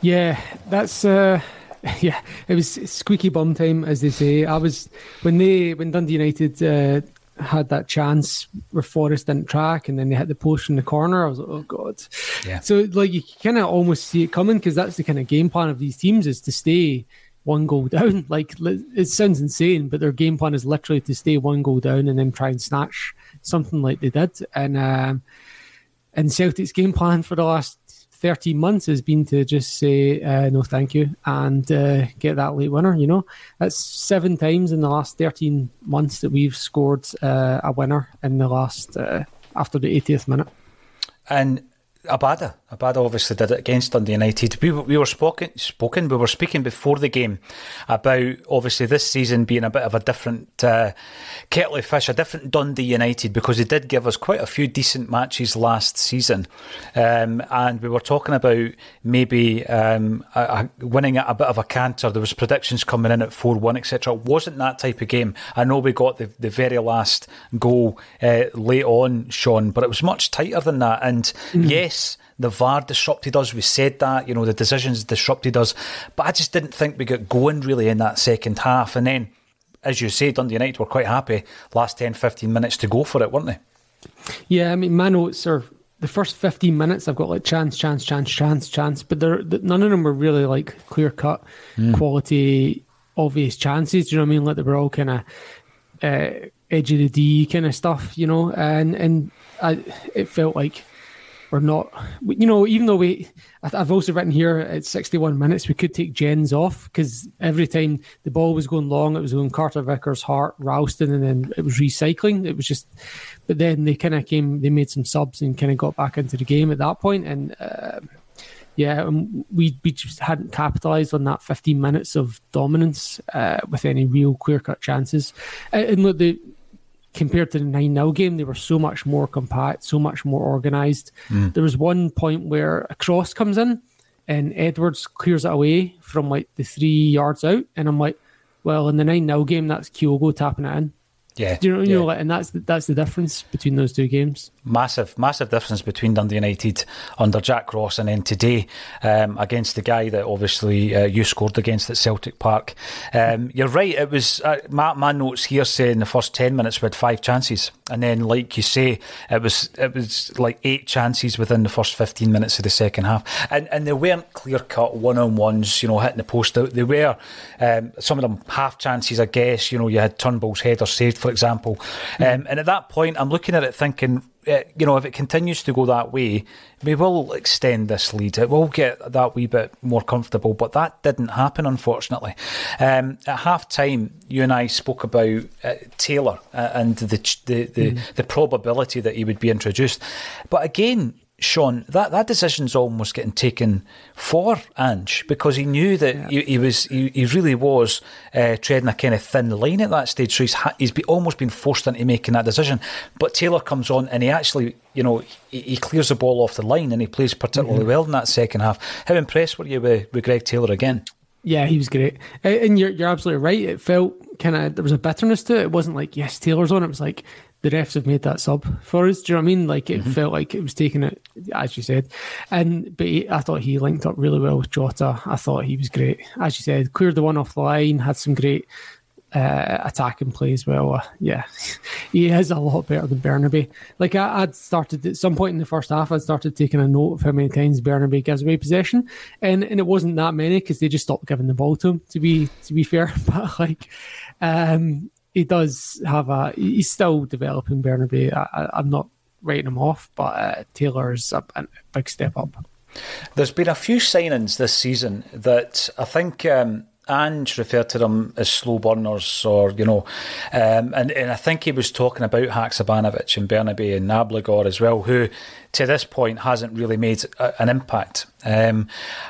S4: Yeah, that's. Uh, yeah, it was squeaky bum time, as they say. I was when they when Dundee United uh, had that chance where Forrest didn't track and then they hit the post in the corner. I was like, oh god. Yeah. So like you kind of almost see it coming because that's the kind of game plan of these teams is to stay one goal down. Like it sounds insane, but their game plan is literally to stay one goal down and then try and snatch something like they did. And um, and Celtic's game plan for the last 13 months has been to just say uh, no thank you and uh, get that late winner you know? That's seven times in the last 13 months that we've scored uh, a winner in the last uh, after the 80th minute.
S3: And Abada. Abada obviously did it against Dundee United. We, we were spoken, spoken, we were speaking before the game about obviously this season being a bit of a different uh, kettle of fish, a different Dundee United, because they did give us quite a few decent matches last season. Um, and we were talking about maybe um, a, a winning at a bit of a canter. There was predictions coming in at 4-1, etc. It wasn't that type of game. I know we got the, the very last goal uh, late on, Sean, but it was much tighter than that. And mm-hmm. yes, The VAR disrupted us. We said that, you know, the decisions disrupted us. But I just didn't think we got going really in that second half. And then, as you say, Dundee United were quite happy. Last 10, 15 minutes to go for it, weren't they?
S4: Yeah, I mean, my notes are the first 15 minutes I've got like chance, chance, chance, chance, chance, but they're, none of them were really like clear cut, mm. quality, obvious chances. Do you know what I mean? Like they were all kind of uh, edge of the D kind of stuff, you know, and and I, it felt like we're not, you know, even though we, I've also written here at 61 minutes, we could take Jenz off because every time the ball was going long, it was going Carter Vickers, Hart, Ralston, and then it was recycling. It was just, but then they kind of came, they made some subs and kind of got back into the game at that point. and uh, yeah, um, we we just hadn't capitalised on that 15 minutes of dominance uh, with any real clear cut chances. And look, the compared to the 9 0 game, they were so much more compact, so much more organised. Mm. There was one point where a cross comes in and Edwards clears it away from like the three yards out. And I'm like, well, in the 9 0 game, that's Kyogo tapping it in.
S3: Yeah,
S4: Do you know,
S3: you
S4: yeah. know, and that's that's the difference between those two games.
S3: Massive, massive difference between Dundee United under Jack Ross and then today um, against the guy that obviously uh, you scored against at Celtic Park. Um, you're right. It was uh, my, my notes here saying the first ten minutes we had five chances, and then like you say, it was it was like eight chances within the first fifteen minutes of the second half, and and they weren't clear cut one on ones. You know, hitting the post. Out. They were um, some of them half chances. I guess you know you had Turnbull's header saved for example. Um, and at that point, I'm looking at it thinking, uh, you know, if it continues to go that way, we will extend this lead. It will get that wee bit more comfortable, but that didn't happen, unfortunately. Um, at half time, you and I spoke about uh, Taylor uh, and the the, the, mm. the probability that he would be introduced. But again, Sean, that, that decision's almost getting taken for Ange because he knew that yeah. he, he, was he, he really was uh, treading a kind of thin line at that stage. So he's ha- he's be, almost been forced into making that decision. But Taylor comes on and he actually, you know, he, he clears the ball off the line and he plays particularly mm-hmm. well in that second half. How impressed were you with, with Greg Taylor again?
S4: Yeah, he was great, and you're you're absolutely right. It felt kind of there was a bitterness to it. It wasn't like yes, Taylor's on. It was like the refs have made that sub for us. Do you know what I mean? Like it mm-hmm. felt like it was taking it, as you said. And but he, I thought he linked up really well with Jota. I thought he was great, as you said. Cleared the one off the line, had some great uh, attacking play as well. Uh, yeah, he is a lot better than Bernabei. Like I, would started at some point in the first half, I'd started taking a note of how many times Bernabei gives away possession, and and it wasn't that many because they just stopped giving the ball to him. To be to be fair, but like. Um, he does have a. He's still developing Bernabei. I, am not writing him off, but uh, Taylor's a, a, big step up.
S3: There's been a few signings this season that I think. Um, Ange referred to them as slow burners, or you know, um, and and I think he was talking about Haksabanovic and Bernabei and Abildgaard as well, who to this point hasn't really made a, an impact. Um,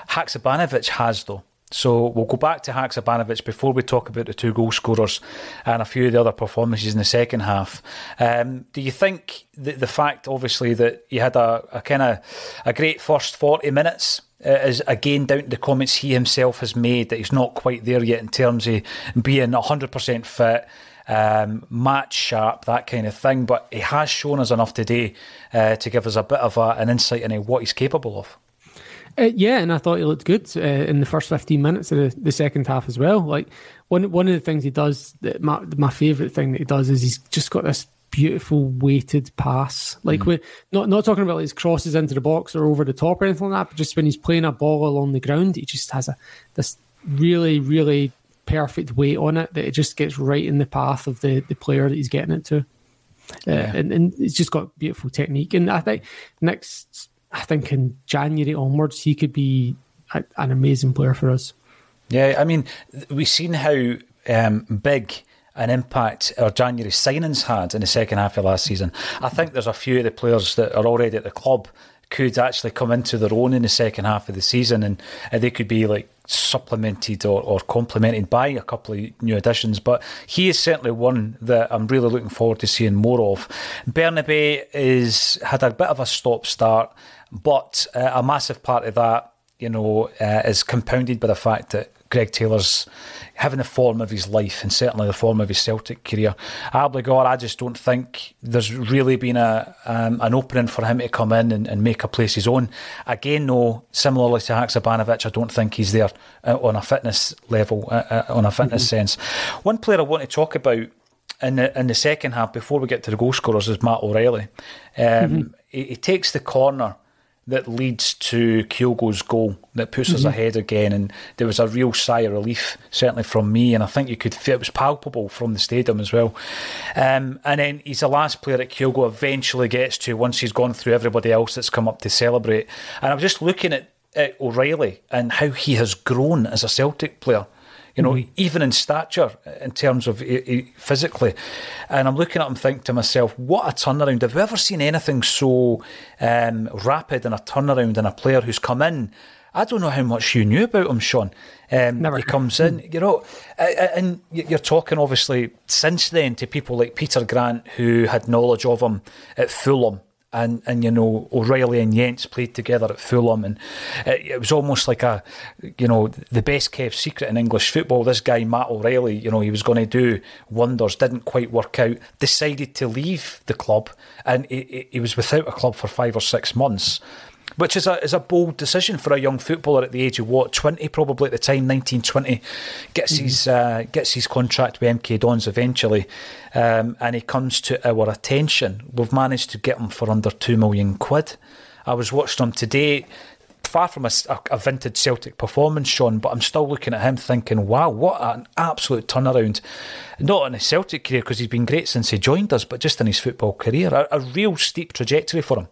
S3: Haksabanovic has though. So we'll go back to Haksabanovic before we talk about the two goal scorers and a few of the other performances in the second half. Um, do you think the, the fact, obviously, that you had a, a kind of a great first 40 minutes uh, is again down to the comments he himself has made that he's not quite there yet in terms of being 100% fit, um, match sharp, that kind of thing. But he has shown us enough today uh, to give us a bit of a, an insight into what he's capable of.
S4: Uh, yeah, and I thought he looked good uh, in the first 15 minutes of the, the, second half as well. Like one one of the things he does, that my, my favourite thing that he does is he's just got this beautiful weighted pass. Like mm. we not not talking about like his crosses into the box or over the top or anything like that, but just when he's playing a ball along the ground, he just has a this really really perfect weight on it that it just gets right in the path of the the player that he's getting it to. Uh, and, and it's just got beautiful technique. And I think next I think in January onwards, he could be a, an amazing player for us.
S3: Yeah, I mean, we've seen how um, big an impact our January signings had in the second half of last season. I think there's a few of the players that are already at the club could actually come into their own in the second half of the season and, they could be like supplemented or, or complemented by a couple of new additions. But he is certainly one that I'm really looking forward to seeing more of. Bernabei is had a bit of a stop start. But uh, a massive part of that, you know, uh, is compounded by the fact that Greg Taylor's having the form of his life and certainly the form of his Celtic career. Abildgaard, I just don't think there's really been a um, an opening for him to come in and, and, make a place his own. Again, though, similarly to Haksabanovic, I don't think he's there uh, on a fitness level, uh, uh, on a fitness mm-hmm. sense. One player I want to talk about in the in the second half before we get to the goal scorers is Matt O'Riley. Um, mm-hmm. he, he takes the corner that leads to Kyogo's goal that puts mm-hmm. us ahead again. And there was a real sigh of relief, certainly from me, and I think you could feel it was palpable from the stadium as well. Um, and then he's the last player that Kyogo eventually gets to once he's gone through everybody else that's come up to celebrate. And I'm just looking at, at O'Riley and how he has grown as a Celtic player you know, mm-hmm. even in stature, in terms of physically. And I'm looking at him thinking to myself, what a turnaround. Have we ever seen anything so um, rapid in a turnaround in a player who's come in? I don't know how much you knew about him, Sean. Um, Never. He comes in, you know, and you're talking obviously since then to people like Peter Grant who had knowledge of him at Fulham and and you know O'Riley and Jenz played together at Fulham, and it, it, was almost like a you know the best kept secret in English football. This guy Matt O'Riley, you know, he was going to do wonders, didn't quite work out. Decided to leave the club, and he, he was without a club for five or six months which is a is a bold decision for a young footballer at the age of what twenty probably at the time, nineteen twenty, gets mm-hmm. his uh, gets his contract with MK Dons eventually, um, and he comes to our attention. We've managed to get him for under two million quid. I was watching him today. Far from a, a, vintage Celtic performance, Sean, but I'm still looking at him thinking, wow, what an absolute turnaround. Not in his Celtic career, because he's been great since he joined us, but just in his football career. A, a real steep trajectory for him.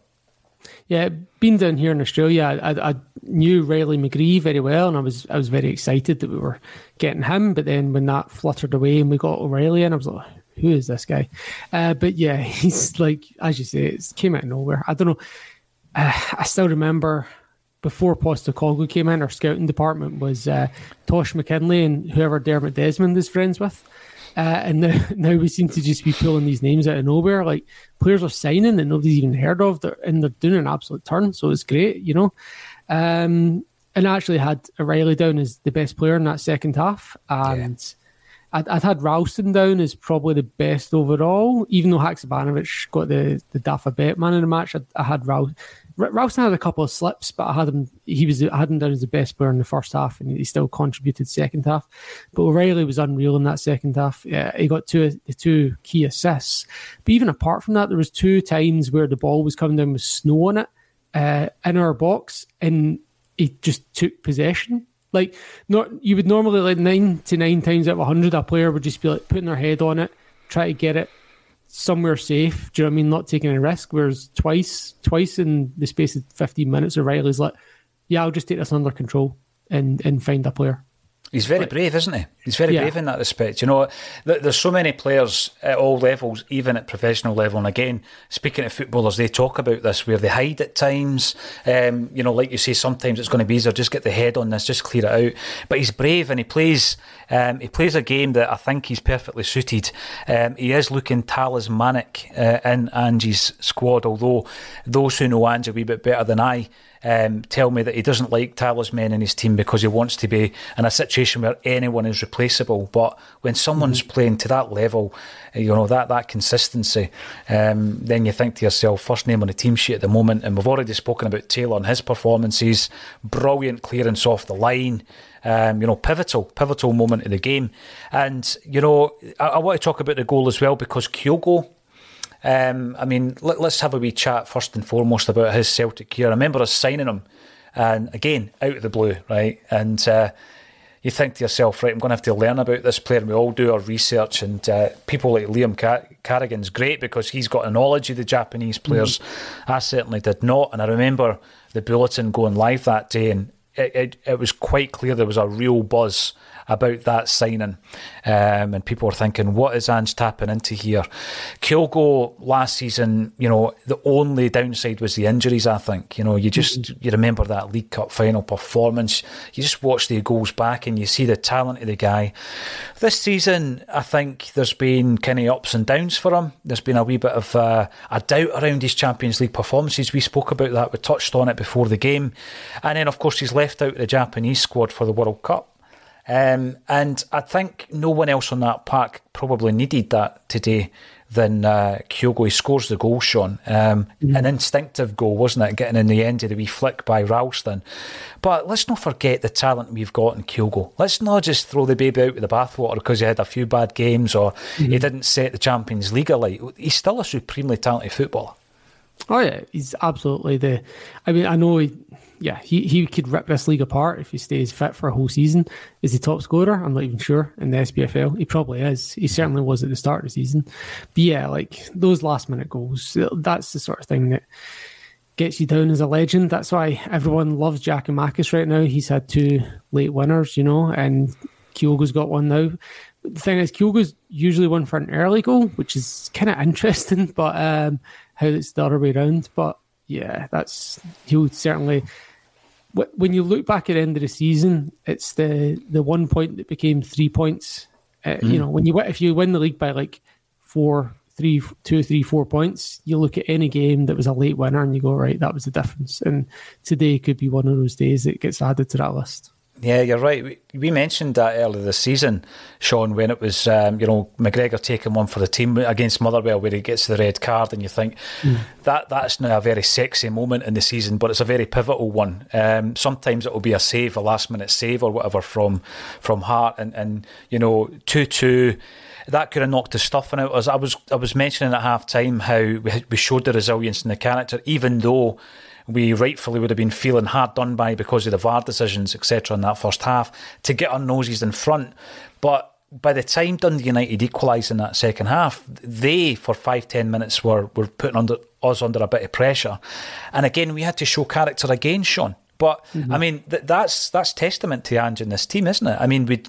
S4: Yeah, being down here in Australia, I, I, knew Riley McGree very well, and I was I was very excited that we were getting him. But then when that fluttered away and we got O'Riley, and I was like, who is this guy? Uh, but yeah, he's like as you say, it came out of nowhere. I don't know. Uh, I still remember before Postecoglou came in, our scouting department was uh, Tosh McKinlay and whoever Dermot Desmond is friends with. Uh, and now, now we seem to just be pulling these names out of nowhere. Like players are signing that nobody's even heard of, and they're doing an absolute turn. So it's great, you know. Um, and I actually had O'Riley down as the best player in that second half, and. I'd, I'd, had Ralston down as probably the best overall, even though Haksabanovic got the the Dafabet man in the match. I, I had Ralston Ralston had a couple of slips, but I had him. He was I had him down as the best player in the first half, and he still contributed second half. But O'Riley was unreal in that second half. Yeah, he got two the two key assists. But even apart from that, there was two times where the ball was coming down with snow on it uh, in our box, and he just took possession. Like not you would normally like nine to nine times out of hundred, a player would just be like putting their head on it, try to get it, somewhere safe. Do you know what I mean? Not taking a risk. Whereas twice, twice in the space of 15 minutes, O'Riley's like, yeah, I'll just take this under control and, and find a player.
S3: He's very brave, isn't he? He's very yeah. brave in that respect. You know, there's so many players at all levels, even at professional level. And again, speaking to footballers, they talk about this where they hide at times. Um, you know, like you say, sometimes it's going to be easier just get the head on this, just clear it out. But he's brave and he plays. Um, he plays a game that I think he's perfectly suited. Um, he is looking talismanic uh, in Ange's squad, although those who know Ange a wee bit better than I um, tell me that he doesn't like talisman in his team because he wants to be in a situation where anyone is replaceable. But when someone's mm-hmm. playing to that level, you know that that consistency, um, then you think to yourself, first name on the team sheet at the moment, and we've already spoken about Taylor and his performances, brilliant clearance off the line. Um, you know, pivotal, pivotal moment of the game. And, you know, I, I, want to talk about the goal as well because Kyogo um, I mean, let, us have a wee chat first and foremost about his Celtic career. I remember us signing him, and again, out of the blue, right? And uh, you think to yourself, right, I'm going to have to learn about this player. And we all do our research, and uh, people like Liam Car- Carrigan's great because he's got a knowledge of the Japanese players. Mm-hmm. I certainly did not. And I remember the bulletin going live that day, and it, it, it was quite clear there was a real buzz about that signing. Um, and people are thinking, what is Ange tapping into here? Kyogo last season, you know, the only downside was the injuries, I think. You know, you just, mm-hmm. you remember that League Cup final performance. You just watch the goals back and you see the talent of the guy. This season, I think there's been kind of ups and downs for him. There's been a wee bit of uh, a doubt around his Champions League performances. We spoke about that. We touched on it before the game. And then, of course, he's left out of the Japanese squad for the World Cup. Um, and I think no one else on that pack probably needed that today than uh, Kyogo. He scores the goal, Sean. Um, mm-hmm. An instinctive goal, wasn't it? Getting in the end of the wee flick by Ralston. But let's not forget the talent we've got in Kyogo. Let's not just throw the baby out with the bathwater because he had a few bad games or mm-hmm. he didn't set the Champions League alight. He's still a supremely talented footballer.
S4: Oh yeah, he's absolutely the. I mean, I know he yeah, he, he could rip this league apart if he stays fit for a whole season. Is he top scorer? I'm not even sure in the SPFL. He probably is. He certainly was at the start of the season. But yeah, like those last minute goals, that's the sort of thing that gets you down as a legend. That's why everyone loves Giakoumakis right now. He's had two late winners, you know, and Kyogo's got one now. The thing is, Kyogo's usually one for an early goal, which is kind of interesting, but um, how it's the other way around. But yeah, that's he'll certainly. When you look back at the end of the season, it's the the one point that became three points. Uh, mm. You know, when you if you win the league by like four, three, two, three, four points, you look at any game that was a late winner and you go, right, that was the difference. And today could be one of those days that gets added to that list.
S3: Yeah, you're right. We, we mentioned that earlier this season, Sean, when it was, um, you know, McGregor taking one for the team against Motherwell where he gets the red card, and you think mm. that that's now a very sexy moment in the season, but it's a very pivotal one. Um, sometimes it will be a save, a last minute save or whatever from from Hart, and, and you know, 2 2 that could have knocked the stuffing out us. I was I was mentioning at half time how we, we showed the resilience in the character, even though we rightfully would have been feeling hard done by because of the VAR decisions, etc., in that first half, to get our noses in front. But by the time Dundee United equalised in that second half, they for five ten minutes were were putting under us under a bit of pressure, and again we had to show character again, Sean. But mm-hmm. I mean th- that's that's testament to Ange and this team, isn't it? I mean we.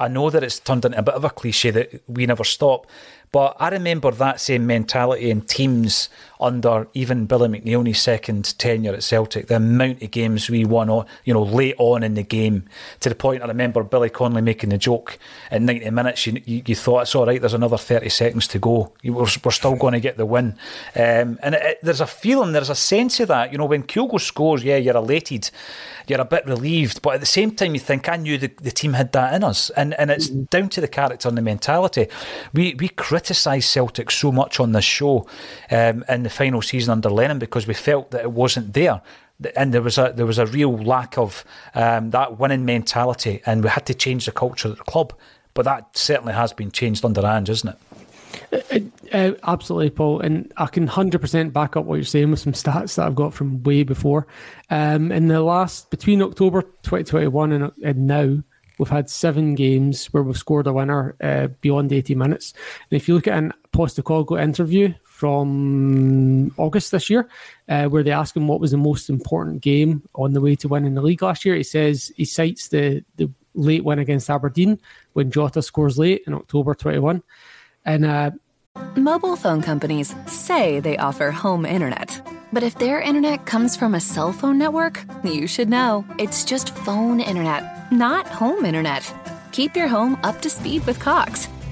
S3: I know that it's turned into a bit of a cliche that we never stop, but I remember that same mentality in teams under even Billy McNeill's second tenure at Celtic. The amount of games we won, on, you know, late on in the game, to the point I remember Billy Connolly making the joke at 90 minutes. You, you, you thought it's all right. There's another 30 seconds to go. We're, we're still going to get the win. Um, and it, it, there's a feeling, there's a sense of that. You know, when Kyogo scores, yeah, you're elated, you're a bit relieved, but at the same time, you think I knew the, the team had that in us, and and it's mm-hmm. down to the character and the mentality. We we criticise Celtic so much on this show um, in the final season under Lennon because we felt that it wasn't there and there was a there was a real lack of um, that winning mentality, and we had to change the culture at the club. But that certainly has been changed under Ange, isn't it?
S4: Uh, uh, absolutely, Paul, and I can hundred percent back up what you're saying with some stats that I've got from way before. Um, in the last between October 2021 and, and now, we've had seven games where we've scored a winner uh, beyond 80 minutes. And if you look at an Postecoglou interview from August this year, uh, where they ask him what was the most important game on the way to winning the league last year, he says he cites the the late win against Aberdeen when Jota scores late in October 21. And uh,
S5: mobile phone companies say they offer home internet. But if their internet comes from a cell phone network, you should know it's just phone internet, not home internet. Keep your home up to speed with Cox.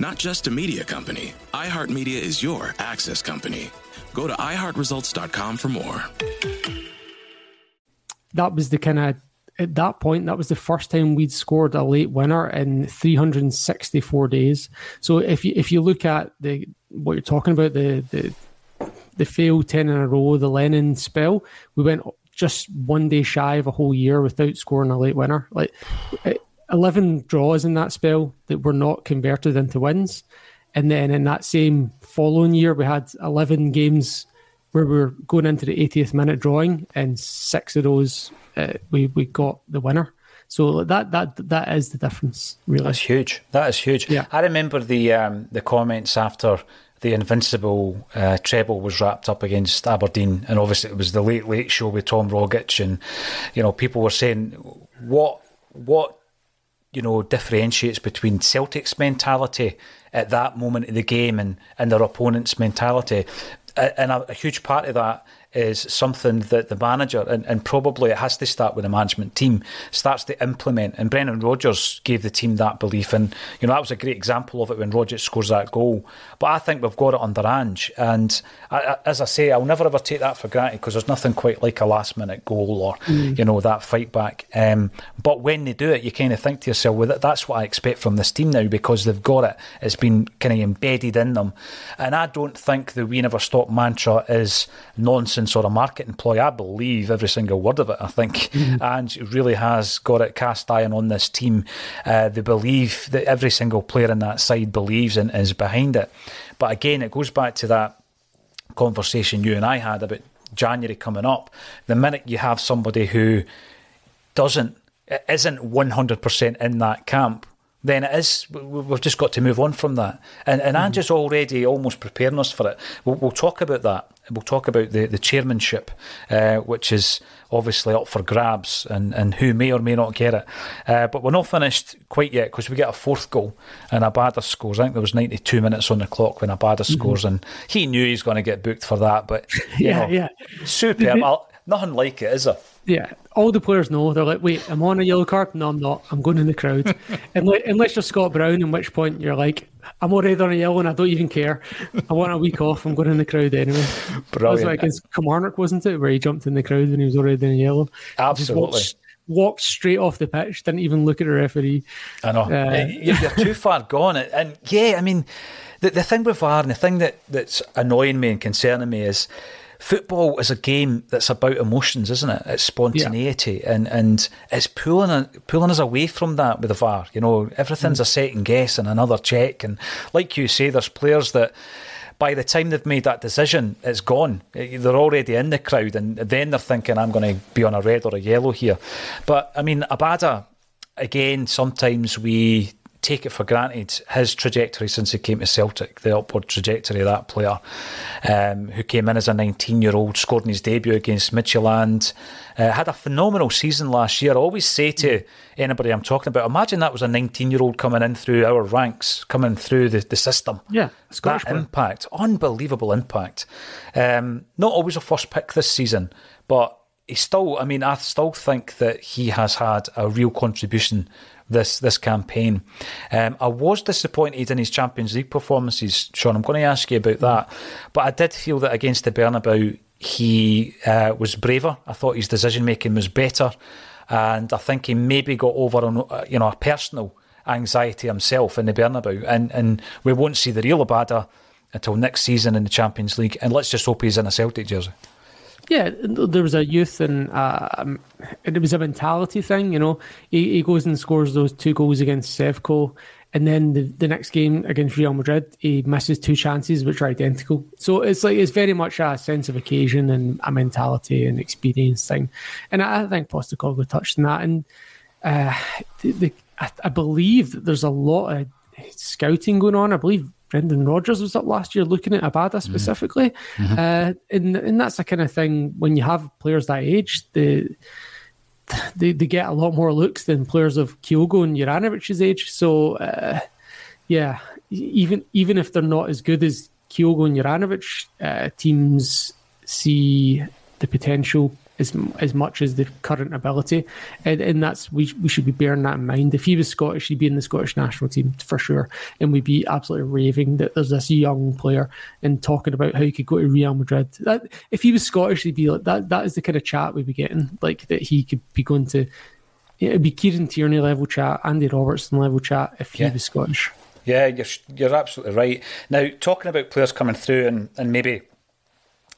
S6: Not just a media company, iHeartMedia is your access company. Go to iHeartResults.com for more.
S4: That was the kind of at that point, that was the first time we'd scored a late winner in 364 days. So if you if you look at the what you're talking about, the the the failed ten in a row, the Lennon spell, we went just one day shy of a whole year without scoring a late winner. Like 11 draws in that spell that were not converted into wins. And then in that same following year, we had 11 games where we were going into the 80th minute drawing, and six of those uh, we we got the winner. So that that that is the difference. Really,
S3: that's huge. That is huge.
S4: Yeah.
S3: I remember the um, the comments after the Invincible uh, treble was wrapped up against Aberdeen, and obviously it was the late late show with Tom Rogic, and you know people were saying what what you know differentiates between Celtic's mentality at that moment of the game and and their opponent's mentality, and a, a huge part of that is something that the manager, and, and probably it has to start with the management team, starts to implement. And Brendan Rodgers gave the team that belief. And, you know, that was a great example of it when Rodgers scores that goal. But I think we've got it under Ange. And I, as I say, I'll never ever take that for granted because there's nothing quite like a last minute goal or, mm. you know, that fight back. Um, but when they do it, you kind of think to yourself, well, that's what I expect from this team now because they've got it. It's been kind of embedded in them. And I don't think the we never stop mantra is nonsense or a marketing ploy. I believe every single word of it. I think, mm-hmm. and really has got it cast iron on this team. Uh, they believe that every single player in that side believes and is behind it. But again, it goes back to that conversation you and I had about January coming up. The minute you have somebody who doesn't isn't 100% in that camp then it is. We've just got to move on from that. And and mm-hmm. Already almost preparing us for it. We'll, we'll, talk about that. We'll talk about the the chairmanship, uh, which is obviously up for grabs, and, and who may or may not get it. Uh, but we're not finished quite yet because we get a fourth goal and Abada scores. I think there was 92 minutes on the clock when Abada mm-hmm. scores, and he knew he's going to get booked for that. But
S4: yeah, know, yeah,
S3: superb. Nothing like it, is there?
S4: Yeah, all the players know. They're like, wait, I'm on a yellow card? No, I'm not. I'm going in the crowd. unless, unless you're Scott Brown, in which point you're like, I'm already on a yellow and I don't even care. I want a week off. I'm going in the crowd anyway. Brilliant. That was like against Kilmarnock, wasn't it? Where he jumped in the crowd when he was already in a yellow.
S3: Absolutely.
S4: Walked, straight off the pitch, didn't even look at the referee.
S3: I know. Uh, you're too far gone. And yeah, I mean, the, the thing with VAR and the thing that, that's annoying me and concerning me is football is a game that's about emotions, isn't it? It's spontaneity, yeah. and and it's pulling pulling us away from that with the VAR. You know, everything's mm. a second guess and another check, and like you say, there's players that. By the time they've made that decision, it's gone. They're already in the crowd, and then they're thinking, "I'm going to be on a red or a yellow here." But I mean, Abada, again, sometimes we take it for granted his trajectory since he came to Celtic, the upward trajectory of that player, um, who came in as a 19 year old, scored in his debut against Midtjylland, uh, had a phenomenal season last year. I always say to anybody I'm talking about, imagine that was a 19 year old coming in through our ranks, coming through the, the system.
S4: Yeah,
S3: that impact, unbelievable impact. Um, not always a first pick this season, but he still, I mean, I still think that he has had a real contribution this this campaign. Um, I was disappointed in his Champions League performances, Sean. I'm going to ask you about that, but I did feel that against the Bernabeu he uh, was braver. I thought his decision making was better, and I think he maybe got over on uh, you know a personal anxiety himself in the Bernabeu, and and we won't see the real Abada until next season in the Champions League. And let's just hope he's in a Celtic jersey.
S4: Yeah, there was a youth and uh, um, it was a mentality thing. You know, he, he goes and scores those two goals against Sevco, and then the, the next game against Real Madrid, he misses two chances which are identical. So it's like it's very much a sense of occasion and a mentality and experience thing. And I, think Postecoglou touched on that. And uh, the, the, I, I believe that there's a lot of scouting going on. I believe Brendan Rodgers was up last year looking at Abada mm-hmm. specifically, mm-hmm. uh, and and that's the kind of thing when you have players that age, they, they they get a lot more looks than players of Kyogo and Juranovic's age. So, uh, yeah, even even if they're not as good as Kyogo and Juranovic, uh, teams see the potential as as much as the current ability, and, and that's we we should be bearing that in mind. If he was Scottish, he'd be in the Scottish national team for sure, and we'd be absolutely raving that there's this young player and talking about how he could go to Real Madrid. That if he was Scottish, he'd be like that. That is the kind of chat we'd be getting, like that he could be going to it'd be Kieran Tierney level chat, Andy Robertson level chat if he
S3: Yeah.
S4: was Scottish.
S3: Yeah, you're, you're absolutely right. Now, talking about players coming through and, and maybe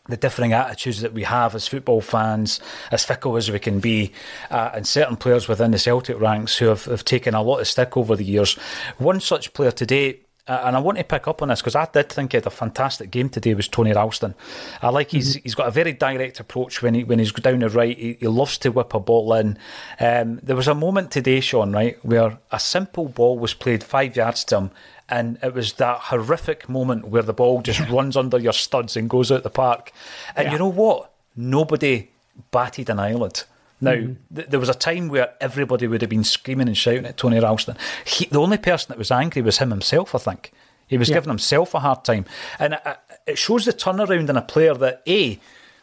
S3: the differing attitudes that we have as football fans, as fickle as we can be, uh, and certain players within the Celtic ranks who have, have taken a lot of stick over the years. One such player today, uh, and I want to pick up on this because I did think he had a fantastic game today, was Tony Ralston. I like he's he's got a very direct approach when he when he's down the right. He, he loves to whip a ball in. Um, there was a moment today, Sean, right, where a simple ball was played five yards to him and it was that horrific moment where the ball just runs under your studs and goes out the park. And you know what? Nobody batted an eyelid. Now, mm-hmm. th- there was a time where everybody would have been screaming and shouting at Tony Ralston. He, the only person that was angry was him himself, I think. He was
S4: Yeah.
S3: giving himself a hard time. And it, it shows the turnaround in a player that, A,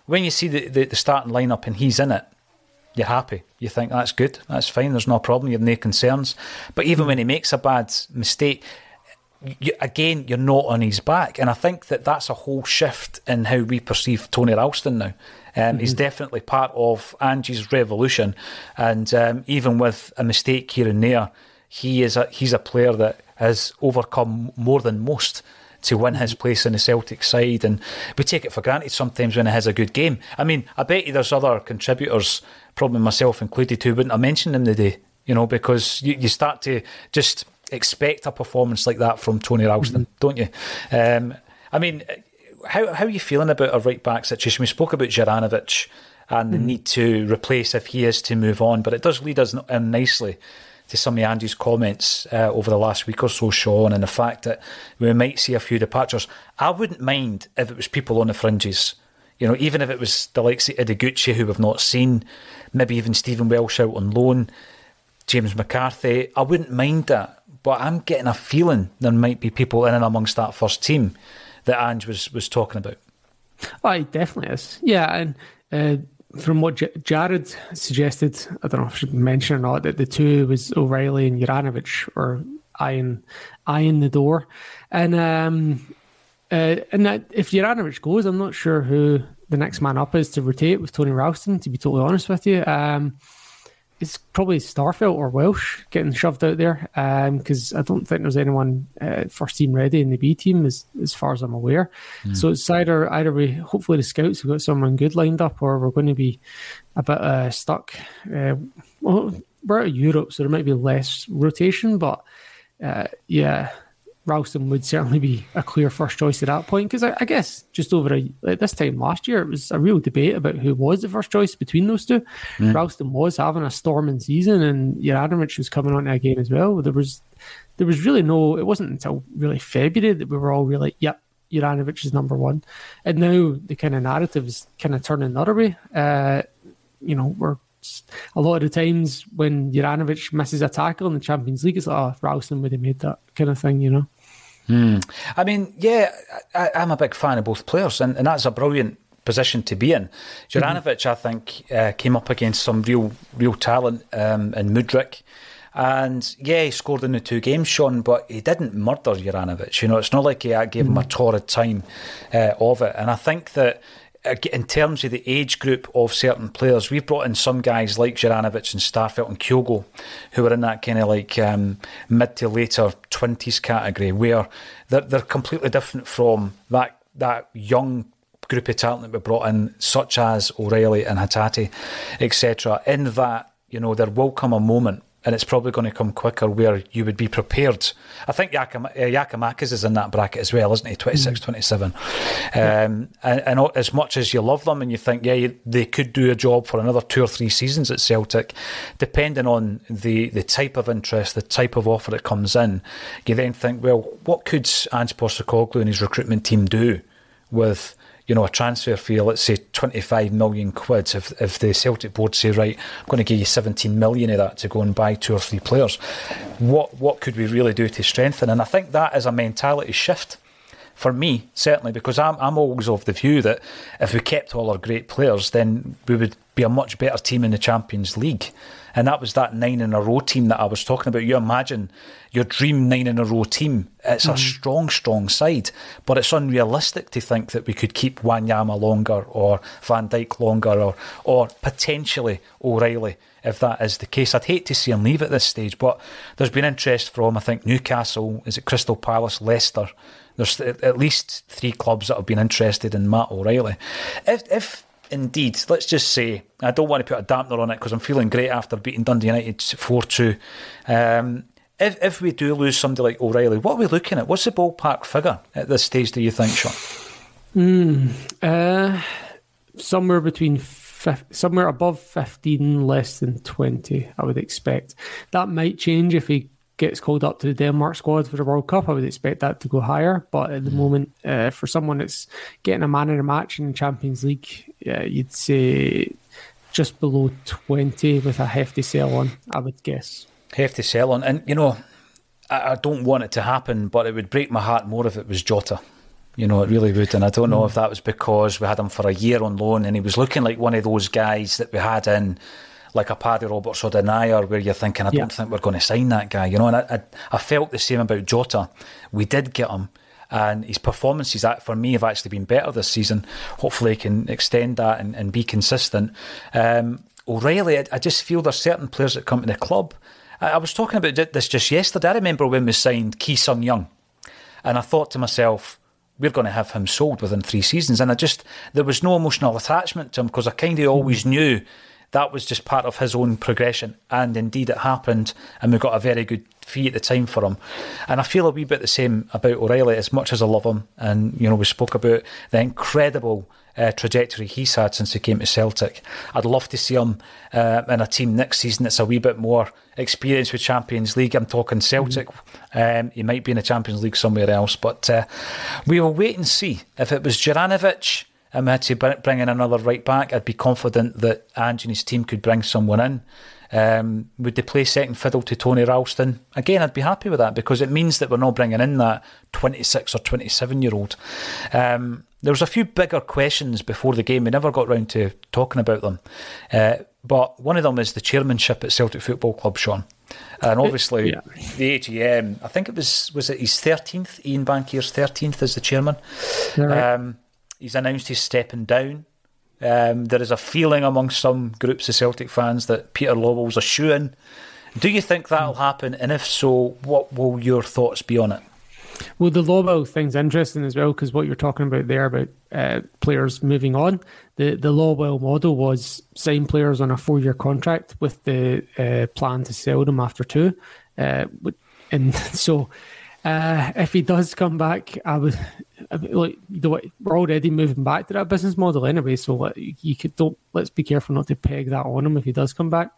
S3: when you see the, the, the starting lineup and he's in it, you're happy. You think that's good, that's fine, there's no problem, you have no concerns. But even when he makes a bad mistake, you, again, you're not on his back. And I think that that's a whole shift in how we perceive Tony Ralston now. Um, He's definitely part of Ange's revolution. And um, even with a mistake here and there, he is a, he's a player that has overcome more than most to win his place in the Celtic side. And we take it for granted sometimes when he has a good game. I mean, I bet you there's other contributors, probably myself included, who wouldn't have mentioned him today, you know, because you, you start to just expect a performance like that from Tony Ralston, don't you? Um, I mean, how, how are you feeling about a right back situation? We spoke about Juranovic and the need to replace if he is to move on, but it does lead us in nicely to some of Andy's comments uh, over the last week or so, Sean, and the fact that we might see a few departures. I wouldn't mind if it was people on the fringes. You know, even if it was the likes of Ideguchi, who we've not seen, maybe even Stephen Welsh out on loan, James McCarthy, I wouldn't mind that. But I'm getting a feeling there might be people in and amongst that first team that Ange was, was talking about.
S4: Oh, it definitely is. Yeah, and uh, from what J- Jared suggested, I don't know if I should mention or not, that the two was O'Riley and Juranovic or eyeing, eyeing the door. And um, uh, and that if Juranovic goes, I'm not sure who the next man up is to rotate with Tony Ralston, to be totally honest with you. Um, it's probably Starfelt or Welsh getting shoved out there because I don't think there's anyone uh, first team ready in the B team as as far as I'm aware. So it's either either we hopefully the scouts have got someone good lined up or we're going to be a bit uh, stuck. Uh, well, we're out of Europe, so there might be less rotation, but uh, yeah. Ralston would certainly be a clear first choice at that point because I, I guess just over a, at this time last year it was a real debate about who was the first choice between those two. Ralston was having a storming season and Juranovic was coming onto a game as well. There was there was really no it wasn't until really February that we were all really yep Juranovic is number one, and now the kind of narrative is kind of turning the other way. Uh, you know we're a lot of the times when Juranovic misses a tackle in the Champions League, it's like, oh, Ralston would have made that kind of thing, you know.
S3: I mean, yeah, I, I'm a big fan of both players, and, and that's a brilliant position to be in. Juranovic, I think, uh, came up against some real, real talent um, in Mudryk. And yeah, he scored in the two games, Sean, but he didn't murder Juranovic. You know, it's not like he uh, gave him a torrid time uh, of it. And I think that in terms of the age group of certain players, we've brought in some guys like Juranovic and Starfelt and Kyogo, who are in that kind of like um, mid to later twenties category, where they're they're completely different from that that young group of talent that we brought in, such as O'Riley and Hatate, etc. In that, you know, there will come a moment. And it's probably going to come quicker where you would be prepared. I think Yakim, uh, Giakoumakis is in that bracket as well, isn't he? 26, 27. Um, and, and as much as you love them and you think, yeah, you, they could do a job for another two or three seasons at Celtic, depending on the, the type of interest, the type of offer that comes in, you then think, well, what could Ange Postecoglou and his recruitment team do with you know, a transfer fee, let's say 25 million quid, if, if the Celtic board say, right, I'm going to give you 17 million of that to go and buy two or three players, what, what could we really do to strengthen? And I think that is a mentality shift for me, certainly, because I'm, I'm always of the view that if we kept all our great players, then we would be a much better team in the Champions League. And that was that nine in a row team that I was talking about. You imagine your dream nine in a row team. It's mm-hmm. a strong, strong side, but it's unrealistic to think that we could keep Wanyama longer or Van Dijk longer or, or potentially O'Riley if that is the case. I'd hate to see him leave at this stage, but there's been interest from, I think, Newcastle, is it Crystal Palace, Leicester. There's at least three clubs that have been interested in Matt O'Riley. If, if indeed, let's just say, I don't want to put a dampener on it because I'm feeling great after beating Dundee United 4 2. Um, if, if we do lose somebody like O'Riley, what are we looking at? What's the ballpark figure at this stage, do you think, Sean?
S4: Mm, uh, somewhere between somewhere above 15, less than 20, I would expect. That might change if he gets called up to the Denmark squad for the World Cup. I would expect that to go higher. But at the mm. moment, uh, for someone that's getting a man in a match in the Champions League, uh, you'd say just below 20 with a hefty sell on, I would guess.
S3: Hefty sell on. And, you know, I, I don't want it to happen, but it would break my heart more if it was Jota. You know, it really would. And I don't know if that was because we had him for a year on loan and he was looking like one of those guys that we had in, like a Paddy Roberts or Denayer, where you're thinking, I don't think we're going to sign that guy. You know, and I, I, I felt the same about Jota. We did get him and his performances for me have actually been better this season. Hopefully, he can extend that and, and be consistent. Um, O'Riley, I, I, just feel there's certain players that come to the club. I, I, was talking about this just yesterday. I remember when we signed Ki Sung Young, and I thought to myself, we're going to have him sold within three seasons. And I just, there was no emotional attachment to him because I kind of always knew that was just part of his own progression. And indeed, it happened. And we got a very good fee at the time for him. And I feel a wee bit the same about O'Riley, as much as I love him. And, you know, we spoke about the incredible uh, trajectory he's had since he came to Celtic. I'd love to see him uh, in a team next season that's a wee bit more experienced with Champions League. I'm talking Celtic. Mm-hmm. Um, he might be in the Champions League somewhere else, but uh, we will wait and see. If it was Juranovic we had to bring in another right back, I'd be confident that Ange and his team could bring someone in. Um, would they play second fiddle to Tony Ralston? Again, I'd be happy with that because it means that we're not bringing in that 26 or 27 year old. Um, there was a few bigger questions before the game. We never got round to talking about them. Uh, but one of them is the chairmanship at Celtic Football Club, Sean. And obviously, yeah. the AGM, I think it was, was it his 13th, Ian Bankier's 13th as the chairman. Um, he's announced he's stepping down. Um, there is a feeling among some groups of Celtic fans that Peter Lawwell's a shoe in. Do you think that'll happen? And if so, what will your thoughts be on it?
S4: Well, the Lawwell thing's interesting as well because what you're talking about there about uh, players moving on. The the Lawwell model was sign players on a four year contract with the uh, plan to sell them after two, uh, and so uh, if he does come back, I would like we're already moving back to that business model anyway. So you could don't let's be careful not to peg that on him if he does come back.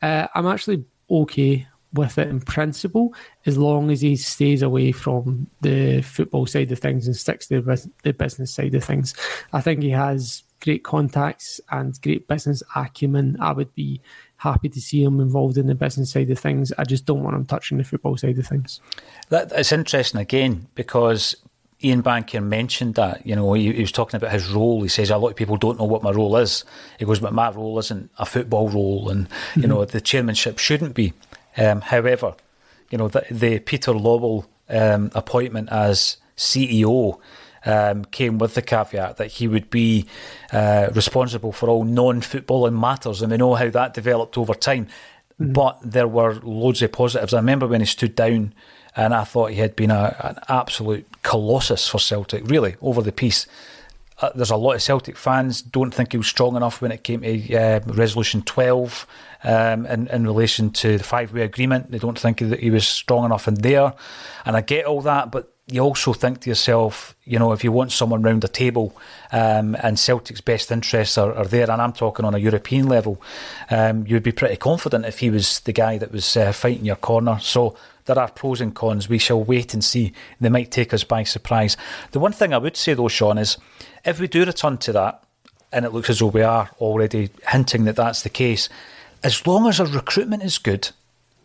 S4: Uh, I'm actually okay with it in principle, as long as he stays away from the football side of things and sticks to the business side of things. I think he has great contacts and great business acumen. I would be happy to see him involved in the business side of things. I just don't want him touching the football side of things.
S3: That, it's interesting again because Ian Bankier mentioned that. You know, he, he, was talking about his role. He says a lot of people don't know what my role is. He goes, but my role isn't a football role, and you mm-hmm. know the chairmanship shouldn't be. Um, however, you know, the, the Peter Lawwell um, appointment as CEO um, came with the caveat that he would be uh, responsible for all non-footballing matters, and we know how that developed over time. Mm. But there were loads of positives. I remember when he stood down, and I thought he had been a, an absolute colossus for Celtic, really, over the piece. Uh, there's a lot of Celtic fans don't think he was strong enough when it came to uh, Resolution 12 um, in, in relation to the five way agreement. They don't think that he was strong enough in there. And I get all that, but you also think to yourself, you know, if you want someone round the table um, and Celtic's best interests are, are, there, and I'm talking on a European level, um, you'd be pretty confident if he was the guy that was uh, fighting your corner. So there are pros and cons. We shall wait and see. They might take us by surprise. The one thing I would say, though, Sean, is if we do return to that, and it looks as though we are already hinting that that's the case, as long as our recruitment is good,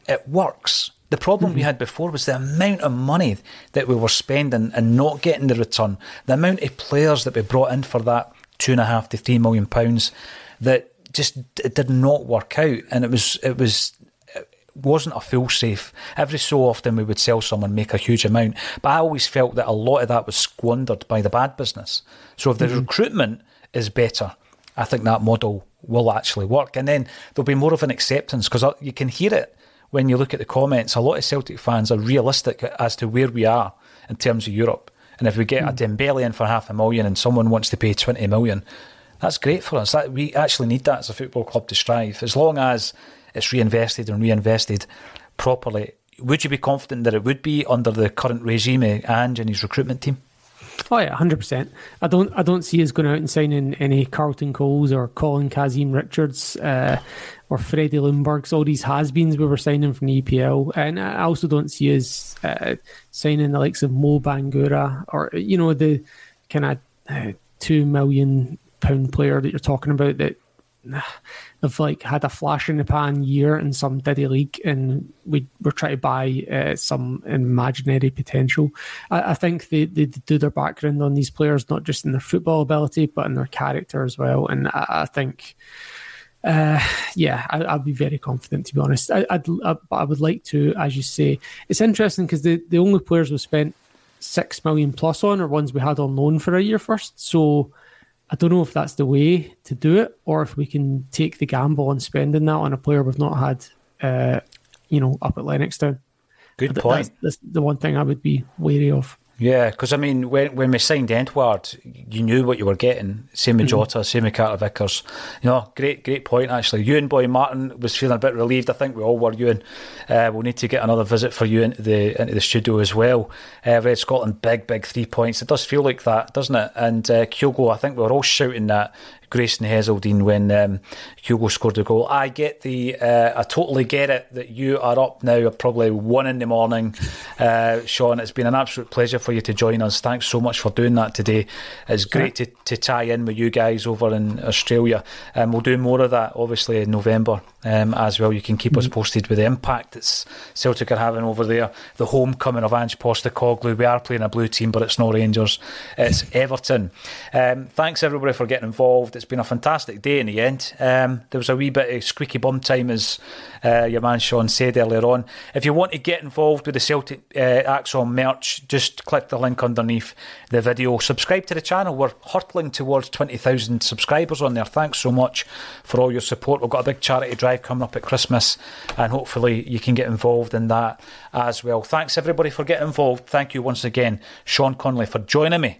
S3: it works. The problem mm-hmm. we had before was the amount of money that we were spending and not getting the return. The amount of players that we brought in for that two and a half to three million pounds that just it did not work out, and it was it was wasn't a full safe. Every so often we would sell someone, make a huge amount, but I always felt that a lot of that was squandered by the bad business. So if the mm-hmm. recruitment is better, I think that model will actually work, and then there'll be more of an acceptance because you can hear it when you look at the comments. A lot of Celtic fans are realistic as to where we are in terms of Europe, and if we get mm. a Dembele in for half a million and someone wants to pay twenty million. That's great for us. That we actually need that as a football club to strive. As long as it's reinvested and reinvested properly. Would you be confident that it would be under the current regime Ange and his recruitment team?
S4: Oh yeah, hundred percent. I don't, I don't see us going out and signing any Carlton Coles or Colin Kazim Richards uh, or Freddie Ljungbergs. All these has-beens we were signing from the EPL, and I also don't see us uh, signing the likes of Mo Bangura or you know the kind of uh, two million pound player that you're talking about that have like had a flash in the pan year in some Diddy league, and we were trying to buy uh, some imaginary potential. I, I think they, they do their background on these players, not just in their football ability, but in their character as well. And I, I think. Uh, yeah, I, would be very confident to be honest. I, I'd, I, I would like to, as you say, it's interesting because the, the only players we spent six million plus on are ones we had on loan for a year first. So I don't know if that's the way to do it, or if we can take the gamble on spending that on a player we've not had, uh, you know, up at Lennoxtown.
S3: Good point.
S4: That's, that's the one thing I would be wary of.
S3: Yeah, because I mean, when when we signed Edouard, you knew what you were getting. Same with mm-hmm. Jota, same with Carter Vickers. You know, great great point actually. You and Boy Martin was feeling a bit relieved. I think we all were. You and uh, we'll need to get another visit for you into the into the studio as well. Uh, Red Scotland, big big three points. It does feel like that, doesn't it? And uh, Kyogo, I think we were all shouting that Grayson Hezeldine when um, Kyogo scored the goal. I get the, uh, I totally get it that you are up now at probably one in the morning, uh, Sean. It's been an absolute pleasure for you to join us. Thanks so much for doing that today. It's great to, to tie in with you guys over in Australia, and um, we'll do more of that obviously in November um, as well. You can keep mm-hmm. us posted with the impact that Celtic are having over there. The homecoming of Ange Postecoglou. We are playing a blue team, but it's not Rangers, it's Everton. Um, thanks everybody for getting involved. It's been a fantastic day in the end. Um, there was a wee bit of squeaky bum time, as uh, your man Sean said earlier on. If you want to get involved with the Celtic uh, ACSOM merch, just click the link underneath the video. Subscribe to the channel. We're hurtling towards 20,000 subscribers on there. Thanks so much for all your support. We've got a big charity drive coming up at Christmas, and hopefully you can get involved in that as well. Thanks everybody for getting involved. Thank you once again, Sean Connolly, for joining me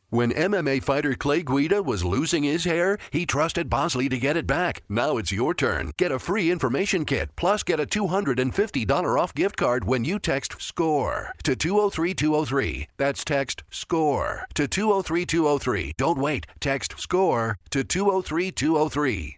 S7: When MMA fighter Clay Guida was losing his hair, he trusted Bosley to get it back. Now it's your turn. Get a free information kit, plus get a $250 off gift card when you text SCORE to 203203. That's text SCORE to 203203. Don't wait. Text SCORE to 203203.